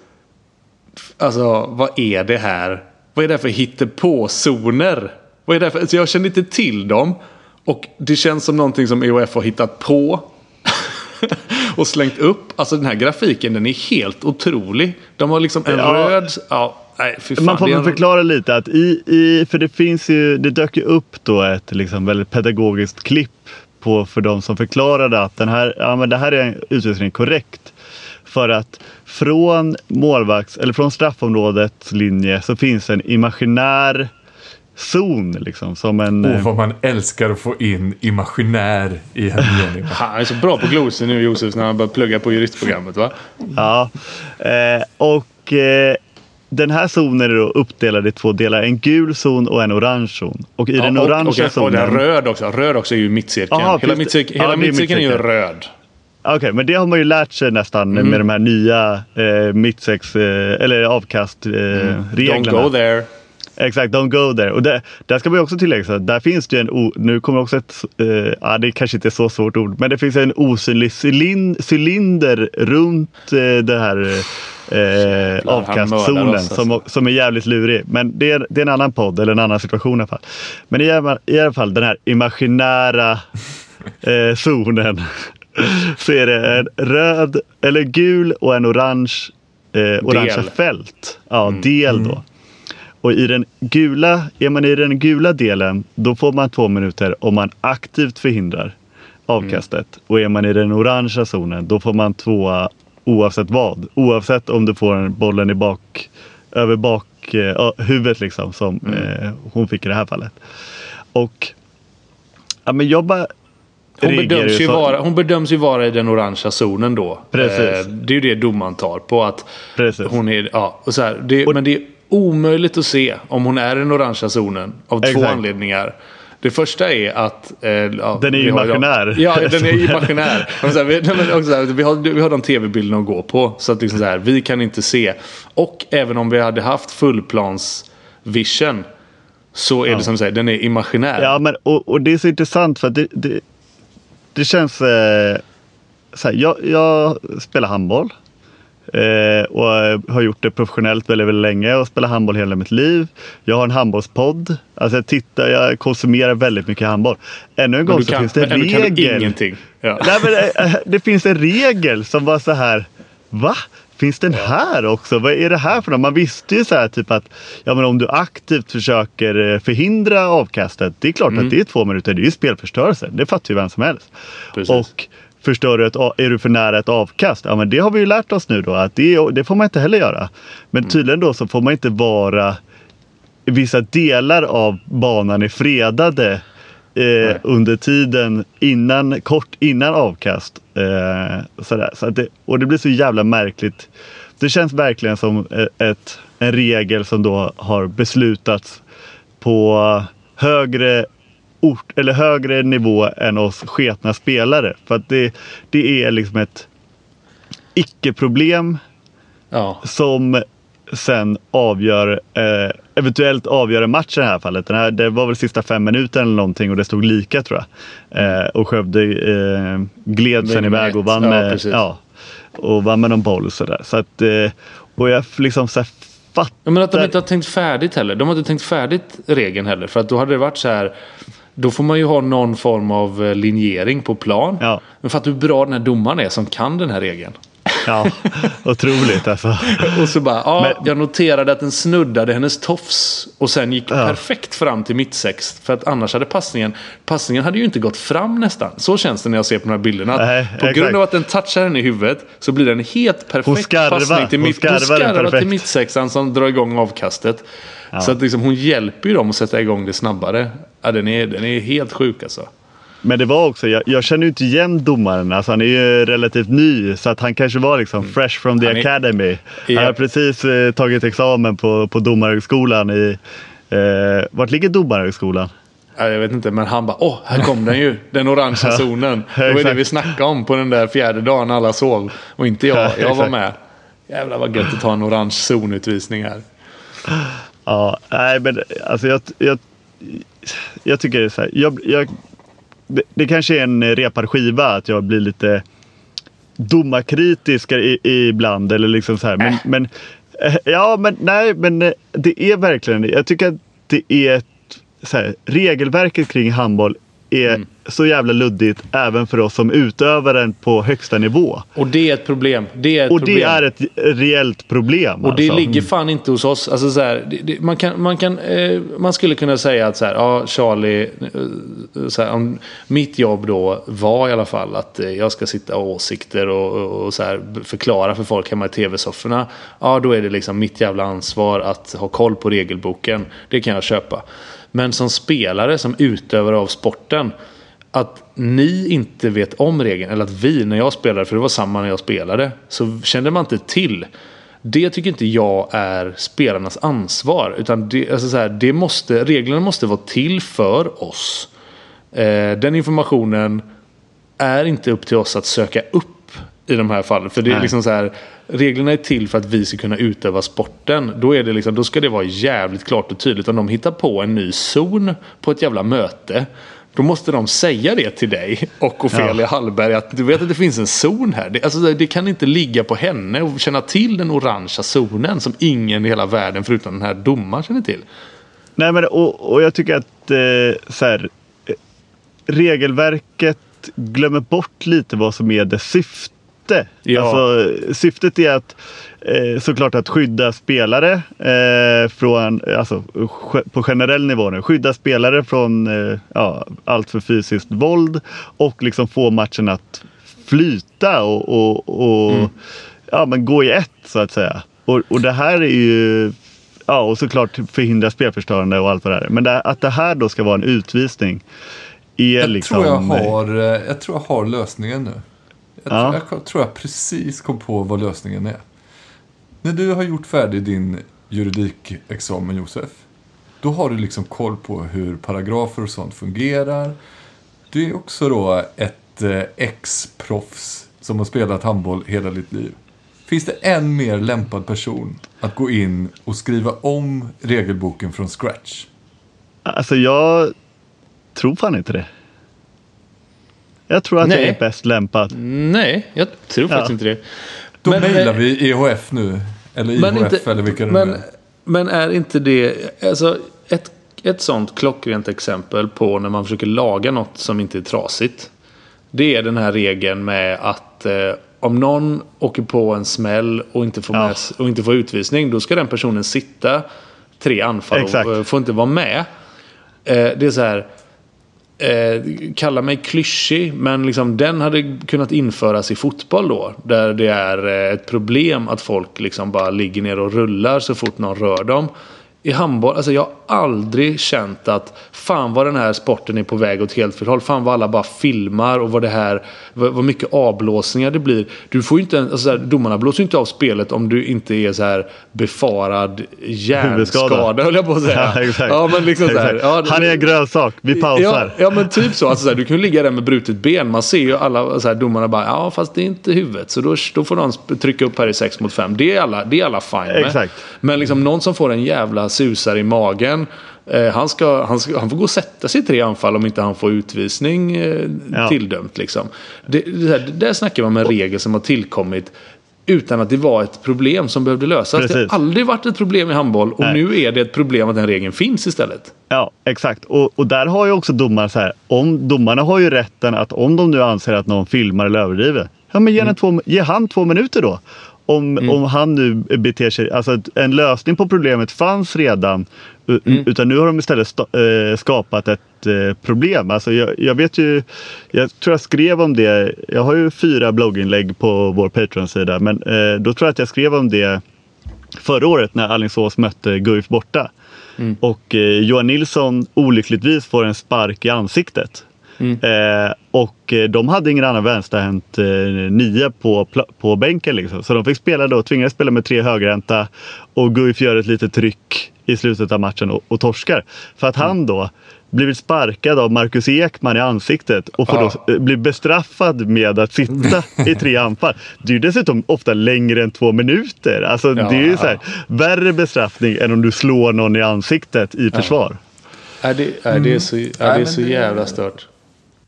Alltså vad är det här? Vad är det för hittepå-zoner? Vad är det för? Alltså, jag känner inte till dem. Och det känns som någonting som EOF har hittat på. och slängt upp. Alltså den här grafiken den är helt otrolig. De har liksom en
Ja.
röd... Ja, nej, fan,
Man får väl
en-
förklara lite att i, i, för det finns ju, det dök ju upp då ett liksom väldigt pedagogiskt klipp på för de som förklarade att den här, ja men det här är utvisningen korrekt. För att från målvakts, eller från straffområdets linje så finns en imaginär zon liksom som en...
Åh, vad man älskar att få in imaginär i en mening.
Han är så bra på glosor nu Josef när han börjar plugga på juristprogrammet va?
Ja, eh, och eh, den här zonen är då uppdelad i två delar. En gul zon och en orange zon. Och i den
och,
orangea
och, och,
zonen...
den röd också. Röd också är ju mittcirkeln.
Aha,
hela mittcirkeln,
ja,
hela
är
mittcirkeln är ju röd.
Okej, men det har man ju lärt sig nästan
Mm.
med de här nya eh, mittsex eh, eller avkastreglerna. Eh.
Mm. Don't go there.
Exakt, don't go there. Och där, där ska man ju också tillägga så att där finns det ju en, o, nu kommer också ett, eh, ja det kanske inte är så svårt ord, men det finns en osynlig cylin, cylinder runt eh, det här eh, avkastzonen
alltså.
som, som är jävligt lurig. Men det är, det är en annan podd eller en annan situation i alla fall. Men i, alla- i alla fall den här imaginära eh, zonen så är det en röd eller gul och en orange eh, orangea fält. Ja, del då. Och i den gula, är man i den gula delen då får man två minuter om man aktivt förhindrar avkastet. Och är man i den orangea zonen då får man två oavsett vad. Oavsett om du får en bollen i bak, över bak eh, huvudet liksom som eh, hon fick i det här fallet. Och ja, men jag bara
Hon bedöms, ju vara, hon bedöms ju vara i den orangea zonen då.
Precis.
Eh, det är ju det domaren tar på. att
Precis.
hon är, ja, och så här, det, Men det är omöjligt att se om hon är i den orangea zonen. Av två
Exakt.
anledningar. Det första är att... Eh, ja,
Den är
har-
imaginär.
Ja, den är imaginär. Och här, vi, här, vi, har, vi har de tv-bilderna att gå på. Så att liksom så här, vi kan inte se. Och även om vi hade haft fullplans vision. Så är det som du säger, den är imaginär.
Ja, men, och, och det är så intressant för att det, det, det känns... Eh, så här, jag, jag spelar handboll. Eh, och har gjort det professionellt väldigt, väldigt länge och spelar handboll hela mitt liv. Jag har en handbollspodd. Alltså jag tittar, jag konsumerar väldigt mycket handboll. Ännu en gång så
kan,
finns det en regel.
Ja.
Nej, men, eh, det finns en regel som var så här. Va? Finns den här också? Vad är det här för något? Man visste ju så här typ att ja, men om du aktivt försöker eh, förhindra avkastet. Det är klart
Mm.
att det är två minuter. Det är ju spelförstörelse. Det fattar ju vem som helst.
Precis.
Och förstör du ett, är du för nära ett avkast? Ja, men det har vi ju lärt oss nu då att det, det får man inte heller göra. Men
Mm.
tydligen då så får man inte vara vissa delar av banan är fredade eh, under tiden innan, kort innan avkast. Eh, sådär. Så att det, och det blir så jävla märkligt. Det känns verkligen som eh, ett, en regel som då har beslutats på högre ort eller högre nivå än oss sketna spelare. För att det, det är liksom ett icke-problem
Ja.
som sen avgör, eh, eventuellt avgör en match i det här fallet. Den här, det var väl sista fem minuterna eller någonting och det stod lika tror jag. Eh, och Skövde eh, gled sen iväg och vann
Ja,
med,
precis.
ja, och vann med någon boll och sådär. Så att, eh, och jag liksom så här fattar.
Ja, Men att de inte har tänkt färdigt heller. De har inte tänkt färdigt regeln heller. För att då hade det varit så här. Då får man ju ha någon form av eh, linjering på plan.
Ja.
Men för att hur bra den här domaren är som kan den här regeln.
Ja, otroligt alltså.
Och så bara, ja,
Men-
jag noterade att den snuddade hennes tofs. Och sen gick perfekt fram till mittsex. För att annars hade passningen, passningen hade ju inte gått fram nästan. Så känns det när jag ser på de här bilderna.
Nej,
på
exakt.
grund av att den touchar henne i huvudet så blir det en helt perfekt
skarvar.
passning till,
Hon
mitt,
skarvar
hon skarvar till mittsexan som drar igång avkastet. Så att liksom, hon hjälper ju dem att sätta igång det snabbare. Ja, den, är, den är helt sjuk alltså.
Men det var också, jag, jag känner ju inte igen domaren. Alltså han är ju relativt ny så att han kanske var liksom fresh from the
Han är-
academy. Han
Ja.
har precis eh, tagit examen på, på domarhögskolan i... Eh, vart ligger domarhögskolan?
Ja, Jag vet inte, men han bara åh, här kom den ju. Den orangea zonen. Det var det vi snackade om på den där fjärde dagen alla sov. Och inte jag.
Ja,
Jag var med. Jävlar vad gött att ta en orange zonutvisning här.
Ja, nej men alltså jag, jag, jag tycker det är så här. Jag, jag, det, det kanske är en repad skiva att jag blir lite domarkritisk i, ibland. Eller liksom så här. Men, men, eh, ja, men nej, men eh, det är verkligen Jag tycker att det är ett, så här, regelverket kring handboll är så jävla luddigt även för oss som utövar den på högsta nivå.
Och det är ett problem. Det är ett
Och
problem.
det är ett reellt problem.
Och det
alltså.
ligger fan inte hos oss. Alltså så här, det, det, man, kan, man, kan, eh, man skulle kunna säga att så här, ja, Charlie, eh, så här, om mitt jobb då var i alla fall att eh, jag ska sitta och åsikter och, och, och så här, förklara för folk hemma i tv-sofforna. Ja, då är det liksom mitt jävla ansvar att ha koll på regelboken. Det kan jag köpa. Men som spelare, som utövare av sporten, att ni inte vet om regeln, eller att vi när jag spelade, för det var samma när jag spelade, så kände man inte till. Det tycker inte jag är spelarnas ansvar. Utan det, alltså så här, det måste, reglerna måste vara till för oss. Eh, den informationen är inte upp till oss att söka upp i de här fallen. För det är
Nej.
liksom så här, reglerna är till för att vi ska kunna utöva sporten. Då, är det liksom, då ska det vara jävligt klart och tydligt. Om de hittar på en ny zon på ett jävla möte. Då måste de säga det till dig och Ofelia Hallberg. Att du vet att det finns en zon här. Det, alltså, det kan inte ligga på henne och känna till den orangea zonen. Som ingen i hela världen förutom den här domaren känner till.
Nej, men, och, och jag tycker att eh, så här, eh, regelverket glömmer bort lite vad som är dess syfte.
Ja.
Alltså, syftet är att eh, såklart att skydda spelare eh, från, alltså på generell nivå nu, skydda spelare från eh, ja, allt för fysiskt våld och liksom få matchen att flyta och, och, och ja, men gå i ett så att säga. Och, och det här är ju Ja, och såklart förhindra spelförstörande och allt vad det är. Men det, att det här då ska vara en utvisning är
Jag,
liksom...
tror jag, har, jag tror jag har lösningen nu. Jag,
Ja.
tror, jag tror jag precis kom på vad lösningen är. När du har gjort färdig din juridikexamen Josef. Då har du liksom koll på hur paragrafer och sånt fungerar. Du är också då ett eh, ex-proffs som har spelat handboll hela ditt liv. Finns det en mer lämpad person att gå in och skriva om regelboken från scratch?
Alltså jag tror fan inte det. Jag tror att
Nej.
jag är bäst lämpad.
Nej, jag tror faktiskt
Ja.
inte det.
Då
Men,
mejlar
eh,
vi EHF nu. Eller IHF
inte,
eller vilka det
men,
nu är.
men är inte det... Alltså, ett, ett sånt klockrent exempel på när man försöker laga något som inte är trasigt. Det är den här regeln med att eh, om någon åker på en smäll och inte, får
Ja.
med, och inte får utvisning. Då ska den personen sitta tre anfall
Exakt.
och eh, får inte vara med. Eh, det är så här. Eh, kalla mig klyschig, men liksom den hade kunnat införas i fotboll då. Där det är eh, ett problem att folk liksom bara ligger ner och rullar så fort någon rör dem. I handboll, alltså jag har aldrig känt att fan vad den här sporten är på väg åt helt fel håll. Fan vad alla bara filmar och vad det här, vad, vad mycket avblåsningar det blir. Du får ju inte, ens- alltså så här, domarna blåser ju inte av spelet om du inte är så här befarad hjärnskada höll jag på att säga.
Ja, exakt.
Ja, men liksom så här, ja,
Han är en grönsak, vi
Ja,
pausar.
ja men typ så. Alltså, så här, du kan ju ligga där med brutet ben. Man ser ju alla så här, domarna bara ja fast det är inte huvudet. Så då, då får någon trycka upp här i 6 mot 5. Det är alla, det är alla fine med.
Exakt.
Men liksom någon som får en jävla susare i magen. Eh, han, ska, han, ska, han får gå och sätta sig i tre anfall om inte han får utvisning eh,
Ja.
tilldömt. Liksom. Det, det, där snackar man med en regel som har tillkommit utan att det var ett problem som behövde lösas. Det
Precis.
har aldrig varit ett problem i handboll och
Nej.
nu är det ett problem att den regeln finns istället.
Ja, exakt. Och, och där har ju också domaren så här. Om, domarna har ju rätten att om de nu anser att någon filmar eller överdriver. Ja, men ge,
Mm.
två, ge han två minuter då. Om, om han nu beter sig. Alltså en lösning på problemet fanns redan.
Mm.
Utan nu har de istället eh, skapat ett eh, problem. Alltså jag, jag vet ju. Jag tror jag skrev om det. Jag har ju fyra blogginlägg på vår Patreon-sida. Men eh, då tror jag att jag skrev om det förra året när Alingsås mötte Guif borta. Och eh, Johan Nilsson olyckligtvis får en spark i ansiktet. Eh, och eh, de hade ingen annan vänsterhänt eh, nia på, på bänken. Liksom. Så de fick spela då, tvingades spela med tre högerhänta och Guif gör ett litet tryck i slutet av matchen och, och torskar. För att han då blivit sparkad av Marcus Ekman i ansiktet och får
Ja.
då eh, bli bestraffad med att sitta i tre anfall. Det är ju dessutom ofta längre än två minuter. Alltså, det är ju så här, värre bestraffning än om du slår någon i ansiktet i försvar.
Är det, är det, så, är det så jävla stört?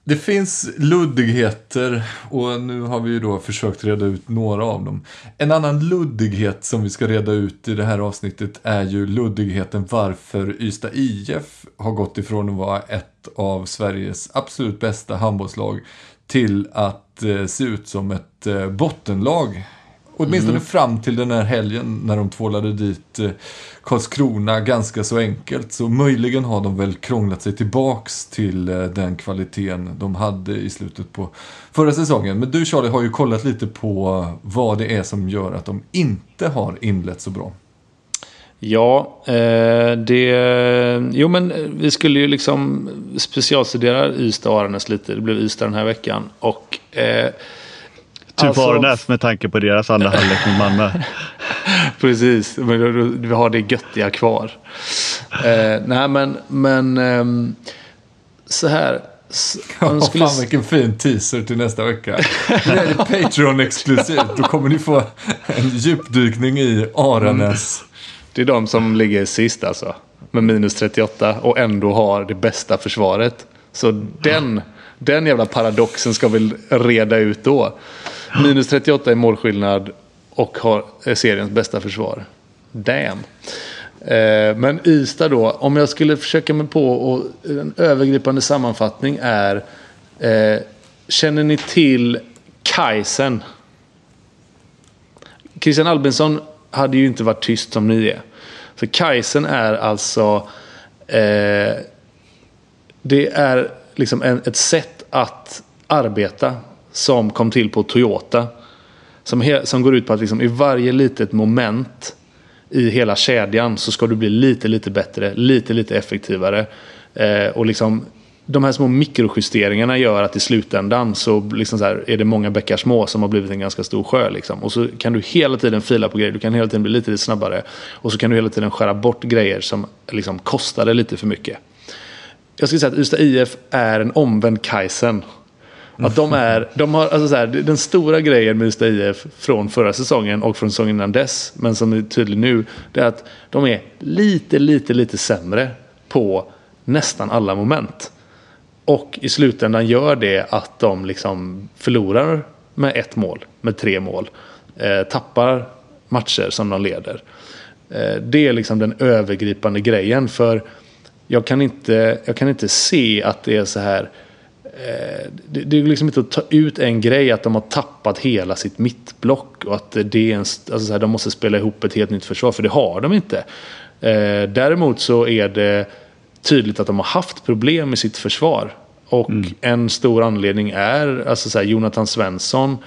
Det finns luddigheter och nu har vi ju då försökt reda ut några av dem. En annan luddighet som vi ska reda ut i det här avsnittet är ju luddigheten varför Ystad IF har gått ifrån att vara ett av Sveriges absolut bästa handbollslag till att eh, se ut som ett eh, bottenlag. Åtminstone fram till den här helgen när de tvålade dit eh, Karlskrona ganska så enkelt. Så möjligen har de väl krånglat sig tillbaks till eh, den kvaliteten de hade i slutet på förra säsongen. Men du Charlie har ju kollat lite på vad det är som gör att de inte har inlett så bra.
Ja, eh, det... Jo, men vi skulle ju liksom specialstudera Ystad och Aranäs lite. Det blev Ystad den här veckan. Och...
Typ
alltså-
Aranäs med tanke på deras andra halvlek mot Malmö.
Precis, men då, då, vi har det göttiga kvar. Eh, nej, men, men ehm, så här. Om skulle,
fan vilken fin teaser till nästa vecka. Nu är det Patreon-exklusivt. Då kommer ni få en djupdykning i Aranäs.
det är de som ligger sist alltså. Med minus 38 och ändå har det bästa försvaret. Så den, den jävla paradoxen ska vi reda ut då. Minus 38 i målskillnad och har är seriens bästa försvar. Damn. Eh, men Ystad då, om jag skulle försöka mig på och en övergripande sammanfattning är eh, Känner ni till Kajsen? Christian Albinsson hade ju inte varit tyst som ni är. För Kajsen är alltså... Eh, det är liksom en, ett sätt att arbeta som kom till på Toyota. Som, som går ut på att liksom i varje litet moment i hela kedjan så ska du bli lite, lite bättre, lite, lite effektivare. Eh, och liksom de här små mikrojusteringarna gör att i slutändan så, liksom så här, är det många bäckar små som har blivit en ganska stor sjö. Liksom. Och så kan du hela tiden fila på grejer, du kan hela tiden bli lite, lite snabbare. Och så kan du hela tiden skära bort grejer som liksom kostade lite för mycket. Jag skulle säga att Ystad IF är en omvänd Kaizen. Att de är, de har, alltså så här, den stora grejen med Ystad IF från förra säsongen och från säsongen innan dess, men som är tydlig nu, det är att de är lite, lite, lite sämre på nästan alla moment. Och i slutändan gör det att de liksom förlorar med ett mål, med tre mål. Eh, tappar matcher som de leder. Eh, det är liksom den övergripande grejen. För jag kan inte, jag kan inte se att det är så här. Eh, det, är liksom inte att ta ut en grej att de har tappat hela sitt mittblock. Och att det är en, alltså så här, de måste spela ihop ett helt nytt försvar. För det har de inte. Eh, däremot så är det tydligt att de har haft problem med sitt försvar. Och en stor anledning är alltså så här, Jonathan Svensson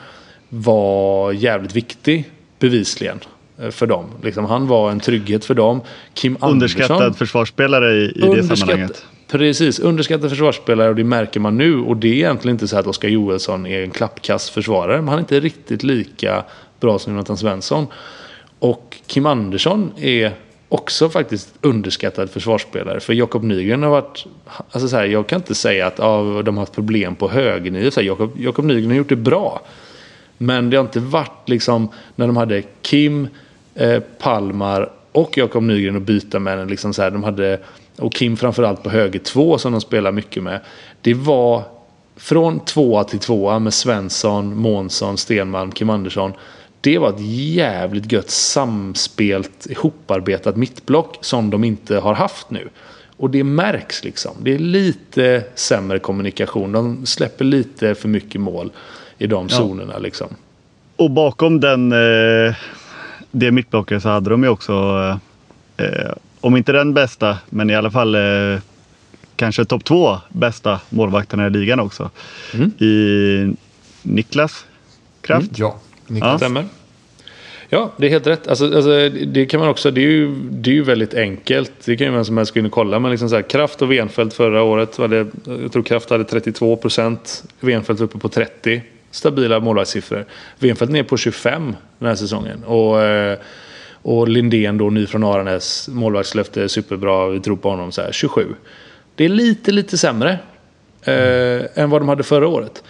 var jävligt viktig bevisligen eh, för dem. Liksom, han var en trygghet för dem. Kim
Underskattad
Andersson,
försvarsspelare i, i det sammanhanget.
Precis, underskattad försvarsspelare och det märker man nu. Och det är egentligen inte så att Oskar Joelsson är en klappkass försvarare. Men han är inte riktigt lika bra som Jonathan Svensson. Och Kim Andersson är också faktiskt underskattad försvarsspelare. För Jakob Nygren har varit... Alltså så här, jag kan inte säga att ja, de har haft problem på högernio. Jakob, Jakob Nygren har gjort det bra. Men det har inte varit liksom när de hade Kim, eh, Palmar och Jakob Nygren att byta med. Liksom så här, de hade, och Kim framförallt på höger två som de spelar mycket med. Det var från tvåa till tvåa med Svensson, Månsson, Stenmalm, Kim Andersson. Det var ett jävligt gött samspelt, ihoparbetat mittblock som de inte har haft nu. Och det märks liksom. Det är lite sämre kommunikation. De släpper lite för mycket mål i de zonerna liksom.
Och bakom den, eh, det mittblocket så hade de ju också, eh, om inte den bästa, men i alla fall eh, kanske topp två bästa målvakterna i ligan också. I Niklas Kraft.
Ja,
Ja.
Stämmer. Ja, det är helt rätt. Alltså, alltså, det kan man också, det är, ju, det är ju väldigt enkelt. Det kan ju vem som helst gå in och kolla. Men liksom så här, Kraft och Venfeldt förra året, var det, jag tror Kraft hade 32 procent. Venfeldt uppe på 30. Stabila målvaktssiffror. Venfeldt ner på 25 den här säsongen. Och, eh, och Lindén då, ny från Aranäs, målvaktslöfte, superbra, vi tror på honom, så här, 27. Det är lite, lite sämre eh, än vad de hade förra året.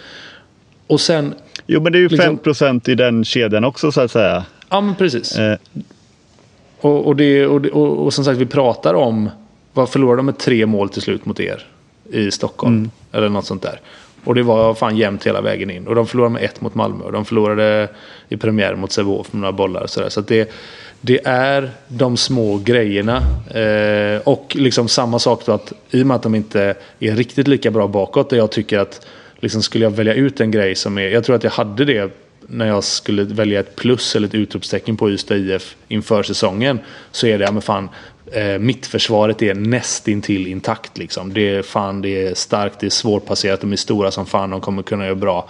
Och sen...
Jo, men det är ju
liksom-
5 i den kedjan också så att säga.
Ja, men precis.
Eh,
Och, och, det, och, och, och som sagt, vi pratar om... Vad förlorade de med tre mål till slut mot er i Stockholm? Eller något sånt där. Och det var fan jämnt hela vägen in. Och de förlorade med ett mot Malmö. Och de förlorade i premiär mot Sävehof med några bollar. Och. Så att det, det är de små grejerna. Eh, och liksom samma sak då att i och med att de inte är riktigt lika bra bakåt. Där jag tycker att liksom skulle jag välja ut en grej som är... Jag tror att jag hade det när jag skulle välja ett plus eller ett utropstecken på Ystad IF inför säsongen. Så är det, ja men fan, eh, mittförsvaret är nästintill intakt liksom. Det är fan, det är starkt, det är svårpasserat, de är stora som fan, de kommer kunna göra bra.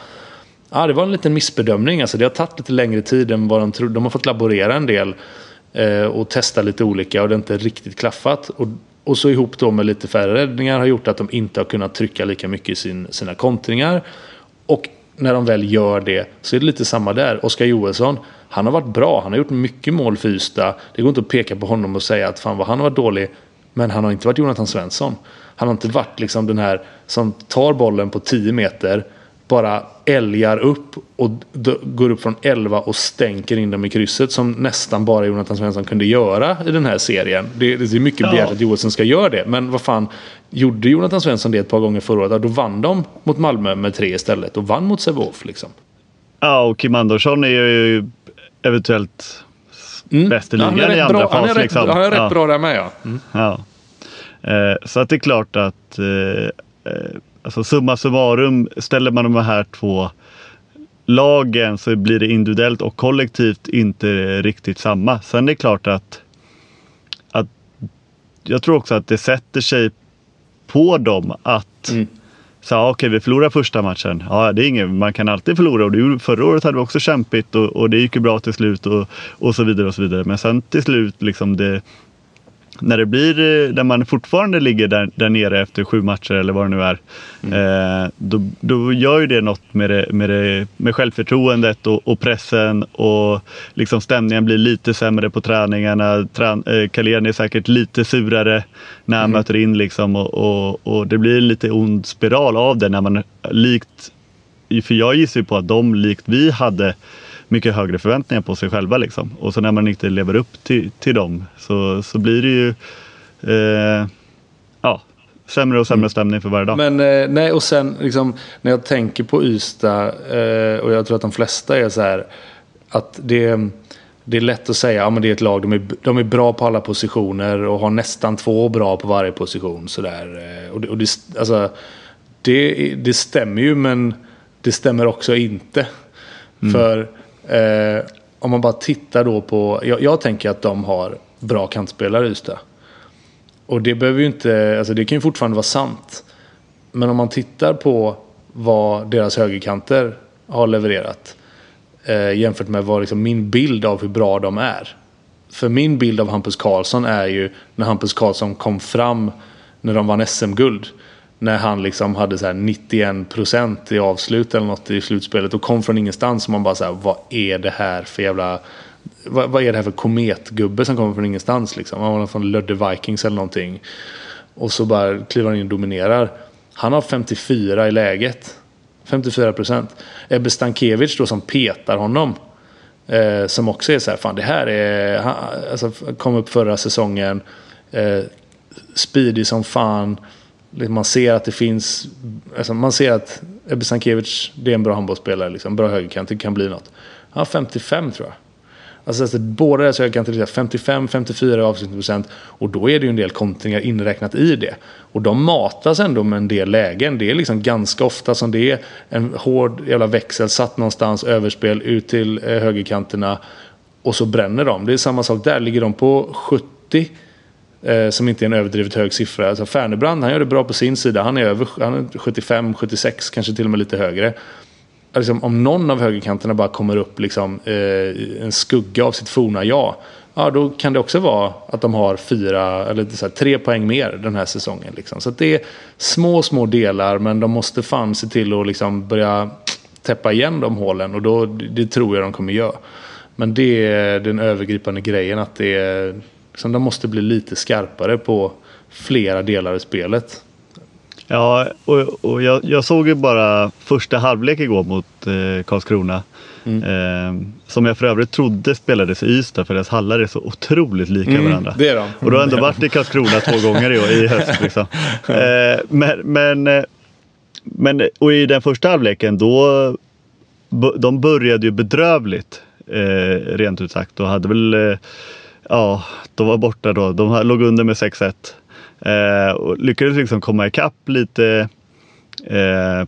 Ja, det var en liten missbedömning. Alltså, det har tagit lite längre tid än vad de trodde. De har fått laborera en del eh, och testa lite olika och det har inte riktigt klaffat. Och, och så ihop då med lite färre räddningar har gjort att de inte har kunnat trycka lika mycket i sin, sina kontringar. Och när de väl gör det så är det lite samma där. Oskar Johansson, han har varit bra. Han har gjort mycket mål för Ystad. Det går inte att peka på honom och säga att fan vad han har varit dålig. Men han har inte varit Jonathan Svensson. Han har inte varit liksom den här som tar bollen på 10 meter, bara älgar upp och går upp från 11 och stänker in dem i krysset som nästan bara Jonathan Svensson kunde göra i den här serien. Det, det är mycket
Ja.
begärt att Johansson ska göra det. Men vad fan, gjorde Jonathan Svensson det ett par gånger förra året, då vann de mot Malmö med tre istället och vann mot Sävehof. Liksom.
ja, och Kim Andersson är ju eventuellt bäst i ligan i andra
bra, han är
fas.
rätt,
liksom.
han är rätt
ja.
bra där med ja. Mm.
Ja. Eh, så att det är klart att eh, eh, alltså summa summarum ställer man de här två lagen så blir det individuellt och kollektivt inte riktigt samma. Sen är det klart att, att jag tror också att det sätter sig på dem att så, ja, okej, vi förlorar första matchen. Ja, det är inget, man kan alltid förlora och det förra året hade vi också kämpigt och, och det gick ju bra till slut och, och så vidare och så vidare. Men sen till slut liksom det, när det blir, eh, när man fortfarande ligger där, där nere efter sju matcher eller vad det nu är. Eh, då, då gör ju det något med, det, med, det, med självförtroendet och, och pressen och liksom stämningen blir lite sämre på träningarna. Trän, eh, är säkert lite surare när han möter in liksom och, och, och det blir lite ond spiral av det när man likt för jag gissar ju på att de, likt vi, hade mycket högre förväntningar på sig själva. Liksom. Och så när man inte lever upp till, till dem så, så blir det ju eh, ja, sämre och sämre stämning för varje dag.
Men eh, nej, och sen liksom, när jag tänker på Ystad eh, och jag tror att de flesta är så här att det, det är lätt att säga att ja, det är ett lag, de är, de är bra på alla positioner och har nästan två bra på varje position. Så där. Eh, Och det, och det, alltså, det, det stämmer ju men det stämmer också inte. För eh, om man bara tittar då på, jag, jag tänker att de har bra kantspelare i Ystad. Och det behöver ju inte, alltså det kan ju fortfarande vara sant. Men om man tittar på vad deras högerkanter har levererat. Eh, jämfört med vad liksom min bild av hur bra de är. För min bild av Hampus Karlsson är ju när Hampus Karlsson kom fram när de vann SM-guld. När han liksom hade så här 91% i avslut eller något i slutspelet och kom från ingenstans. Och man bara så här, vad är det här för jävla... Vad, vad är det här för kometgubbe som kommer från ingenstans liksom? Han var från Lödde Vikings eller någonting. Och så bara kliver han in och dominerar. Han har 54 i läget. 54% Ebbe Stankiewicz då som petar honom. Eh, som också är så här, fan det här är... Han, alltså, kom upp förra säsongen. Eh, speedy som fan. Liksom, man ser att det finns... Alltså, man ser att Ebbe Sankiewicz, det är en bra handbollsspelare. Liksom, bra högerkant, det kan bli något. Han har 55 tror jag. Alltså, alltså båda deras högerkanter är 55-54 avslutningsprocent. Och då är det ju en del kontringar inräknat i det. Och de matas ändå med en del lägen. Det är liksom ganska ofta som det är en hård jävla växel satt någonstans, överspel ut till eh, högerkanterna. Och så bränner de. Det är samma sak där. Ligger de på 70 eh, som inte är en överdrivet hög siffra. Alltså Fernebrand, han gör det bra på sin sida. Han är över han är 75-76, kanske till och med lite högre. Liksom, om någon av högerkanterna bara kommer upp liksom, eh, en skugga av sitt forna ja. Ja, då kan det också vara att de har fyra eller så här, tre poäng mer den här säsongen. Liksom. Så att det är små, små delar, men de måste fan se till att liksom börja täppa igen de hålen. Och då, det tror jag de kommer göra. Men det är den övergripande grejen att det är, liksom, de måste bli lite skarpare på flera delar i spelet.
Ja, och, och jag, jag såg ju bara första halvlek igår mot eh, Karlskrona.
Mm.
Eh, som jag för övrigt trodde spelades i Ystad för deras hallar är så otroligt lika varandra.
det är de.
Och du har ändå varit i Karlskrona två gånger i, i höst. Liksom. Eh, men, men, eh, men och i den första halvleken då de började ju bedrövligt eh, rent ut sagt och hade väl eh, ja, de var borta då. De låg under med 6-1 eh, och lyckades liksom komma ikapp lite eh,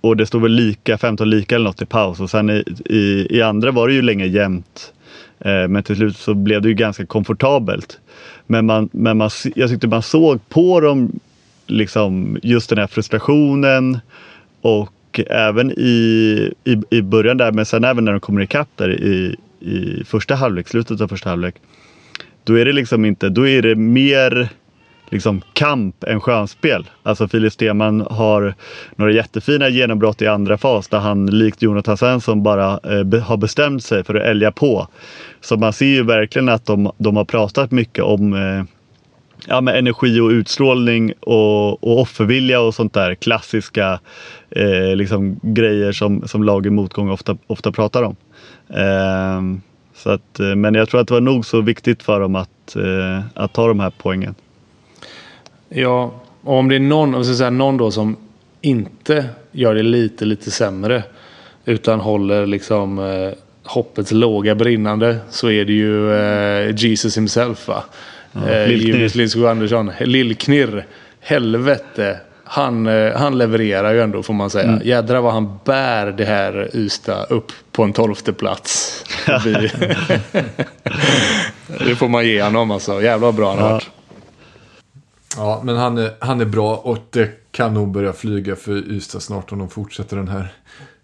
och det stod väl lika, 15 lika eller något i paus och sen i, i, i andra var det ju länge jämnt. Eh, men till slut så blev det ju ganska komfortabelt. Men, man, men man, jag tyckte man såg på dem liksom just den här frustrationen och även i, i, i början där men sen även när de kommer ikapp där i, i första halvlek, slutet av första halvlek. Då är det liksom inte, då är det mer liksom kamp än skönspel. Alltså Filip Stenman har några jättefina genombrott i andra fas där han likt Jonathan Svensson bara eh, be, har bestämt sig för att älga på. Så man ser ju verkligen att de, de har pratat mycket om eh, ja, med energi och utstrålning och, och offervilja och sånt där klassiska eh, liksom, grejer som, som lag i motgång ofta, ofta pratar om. Ehm, så att, eh, men jag tror att det var nog så viktigt för dem att, eh, att ta de här poängen.
Ja, och om det är någon, om säga, någon då som inte gör det lite, lite sämre. Utan håller liksom eh, hoppets låga brinnande. Så är det ju eh, Jesus himself va. eh,
Lill-Knirr.
Jimmys Lindskog Andersson. Lill-Knirr. Helvete. Han, eh, han levererar ju ändå får man säga.
Mm.
Jädrar vad han bär det här Ystad upp på en tolfte plats. Det får man ge honom alltså. Jävlar bra han har
Ja.
varit.
Ja, men han är, han är bra och det kan nog börja flyga för Ystad snart om de fortsätter den här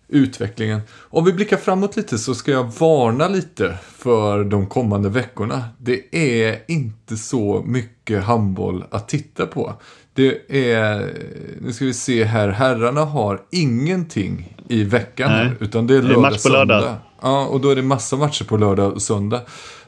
utvecklingen. Om vi blickar framåt lite så ska jag varna lite för de kommande veckorna. Det är inte så mycket handboll att titta på. Det är, nu ska vi se här, herrarna har ingenting i veckan
Nej.
utan det är
Det är
lördag,
match på lördag.
söndag. Ja, och då är det massa matcher på lördag och söndag.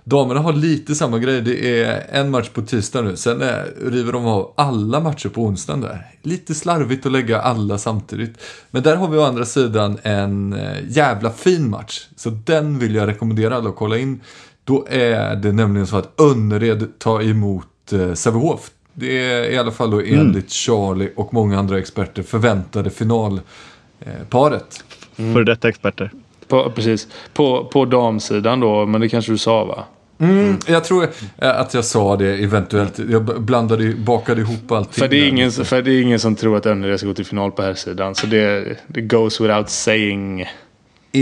Damerna har lite samma grej. Det är en match på tisdag nu. Sen är, river de av alla matcher på onsdagen där. Lite slarvigt att lägga alla samtidigt. Men där har vi å andra sidan en eh, jävla fin match. Så den vill jag rekommendera alla att kolla in. Då är det nämligen så att Önnered tar emot eh, Sävehof. Det är i alla fall då enligt Charlie och många andra experter förväntade finalparet.
För detta experter.
På, precis. På, på damsidan då, men det kanske du sa va?
Mm, jag tror eh, att jag sa det eventuellt. Jag blandade, bakade ihop allting.
För det, är ingen, för det är ingen som tror att Önnered ska gå till final på här sidan. Så det, det goes without saying.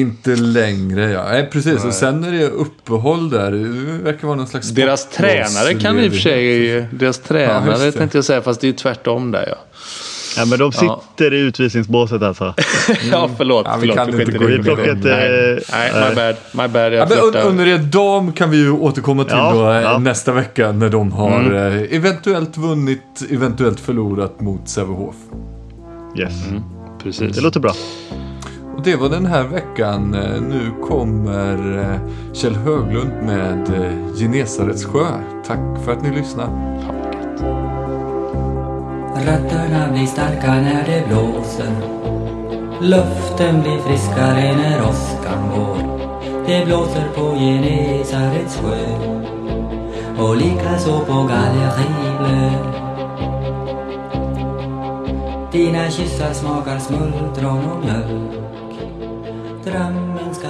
Inte längre ja. Nej, precis. Och sen är det uppehåll där. Det verkar vara någon slags
Deras tränare kan i och för sig... Deras
Ja,
tränare
det.
tänkte jag säga, fast det är ju tvärtom där ja.
Ja, men de sitter i utvisningsbåset alltså.
Ja, förlåt.
Ja, vi
förlåt
kan
vi
inte gå
i
in
det.
på det.
Nej,
eh,
nej, my bad. My bad.
Ja,
Jag
men under er dam kan vi ju återkomma till
Ja,
då, eh,
ja.
nästa vecka när de har eh, eventuellt vunnit, eventuellt förlorat mot Sävehof.
Yes.
Precis.
Det låter bra.
Och det var den här veckan. Eh, nu kommer eh, Kjell Höglund med eh, Genesarets sjö. Tack för att ni lyssnar.
Rötterna blir starka när det blåser Luften blir friskare när åskan går Det blåser på Genesarets sjö och likaså på Galleribler. Dina kyssar smakar smultron och mjölk Drömmen ska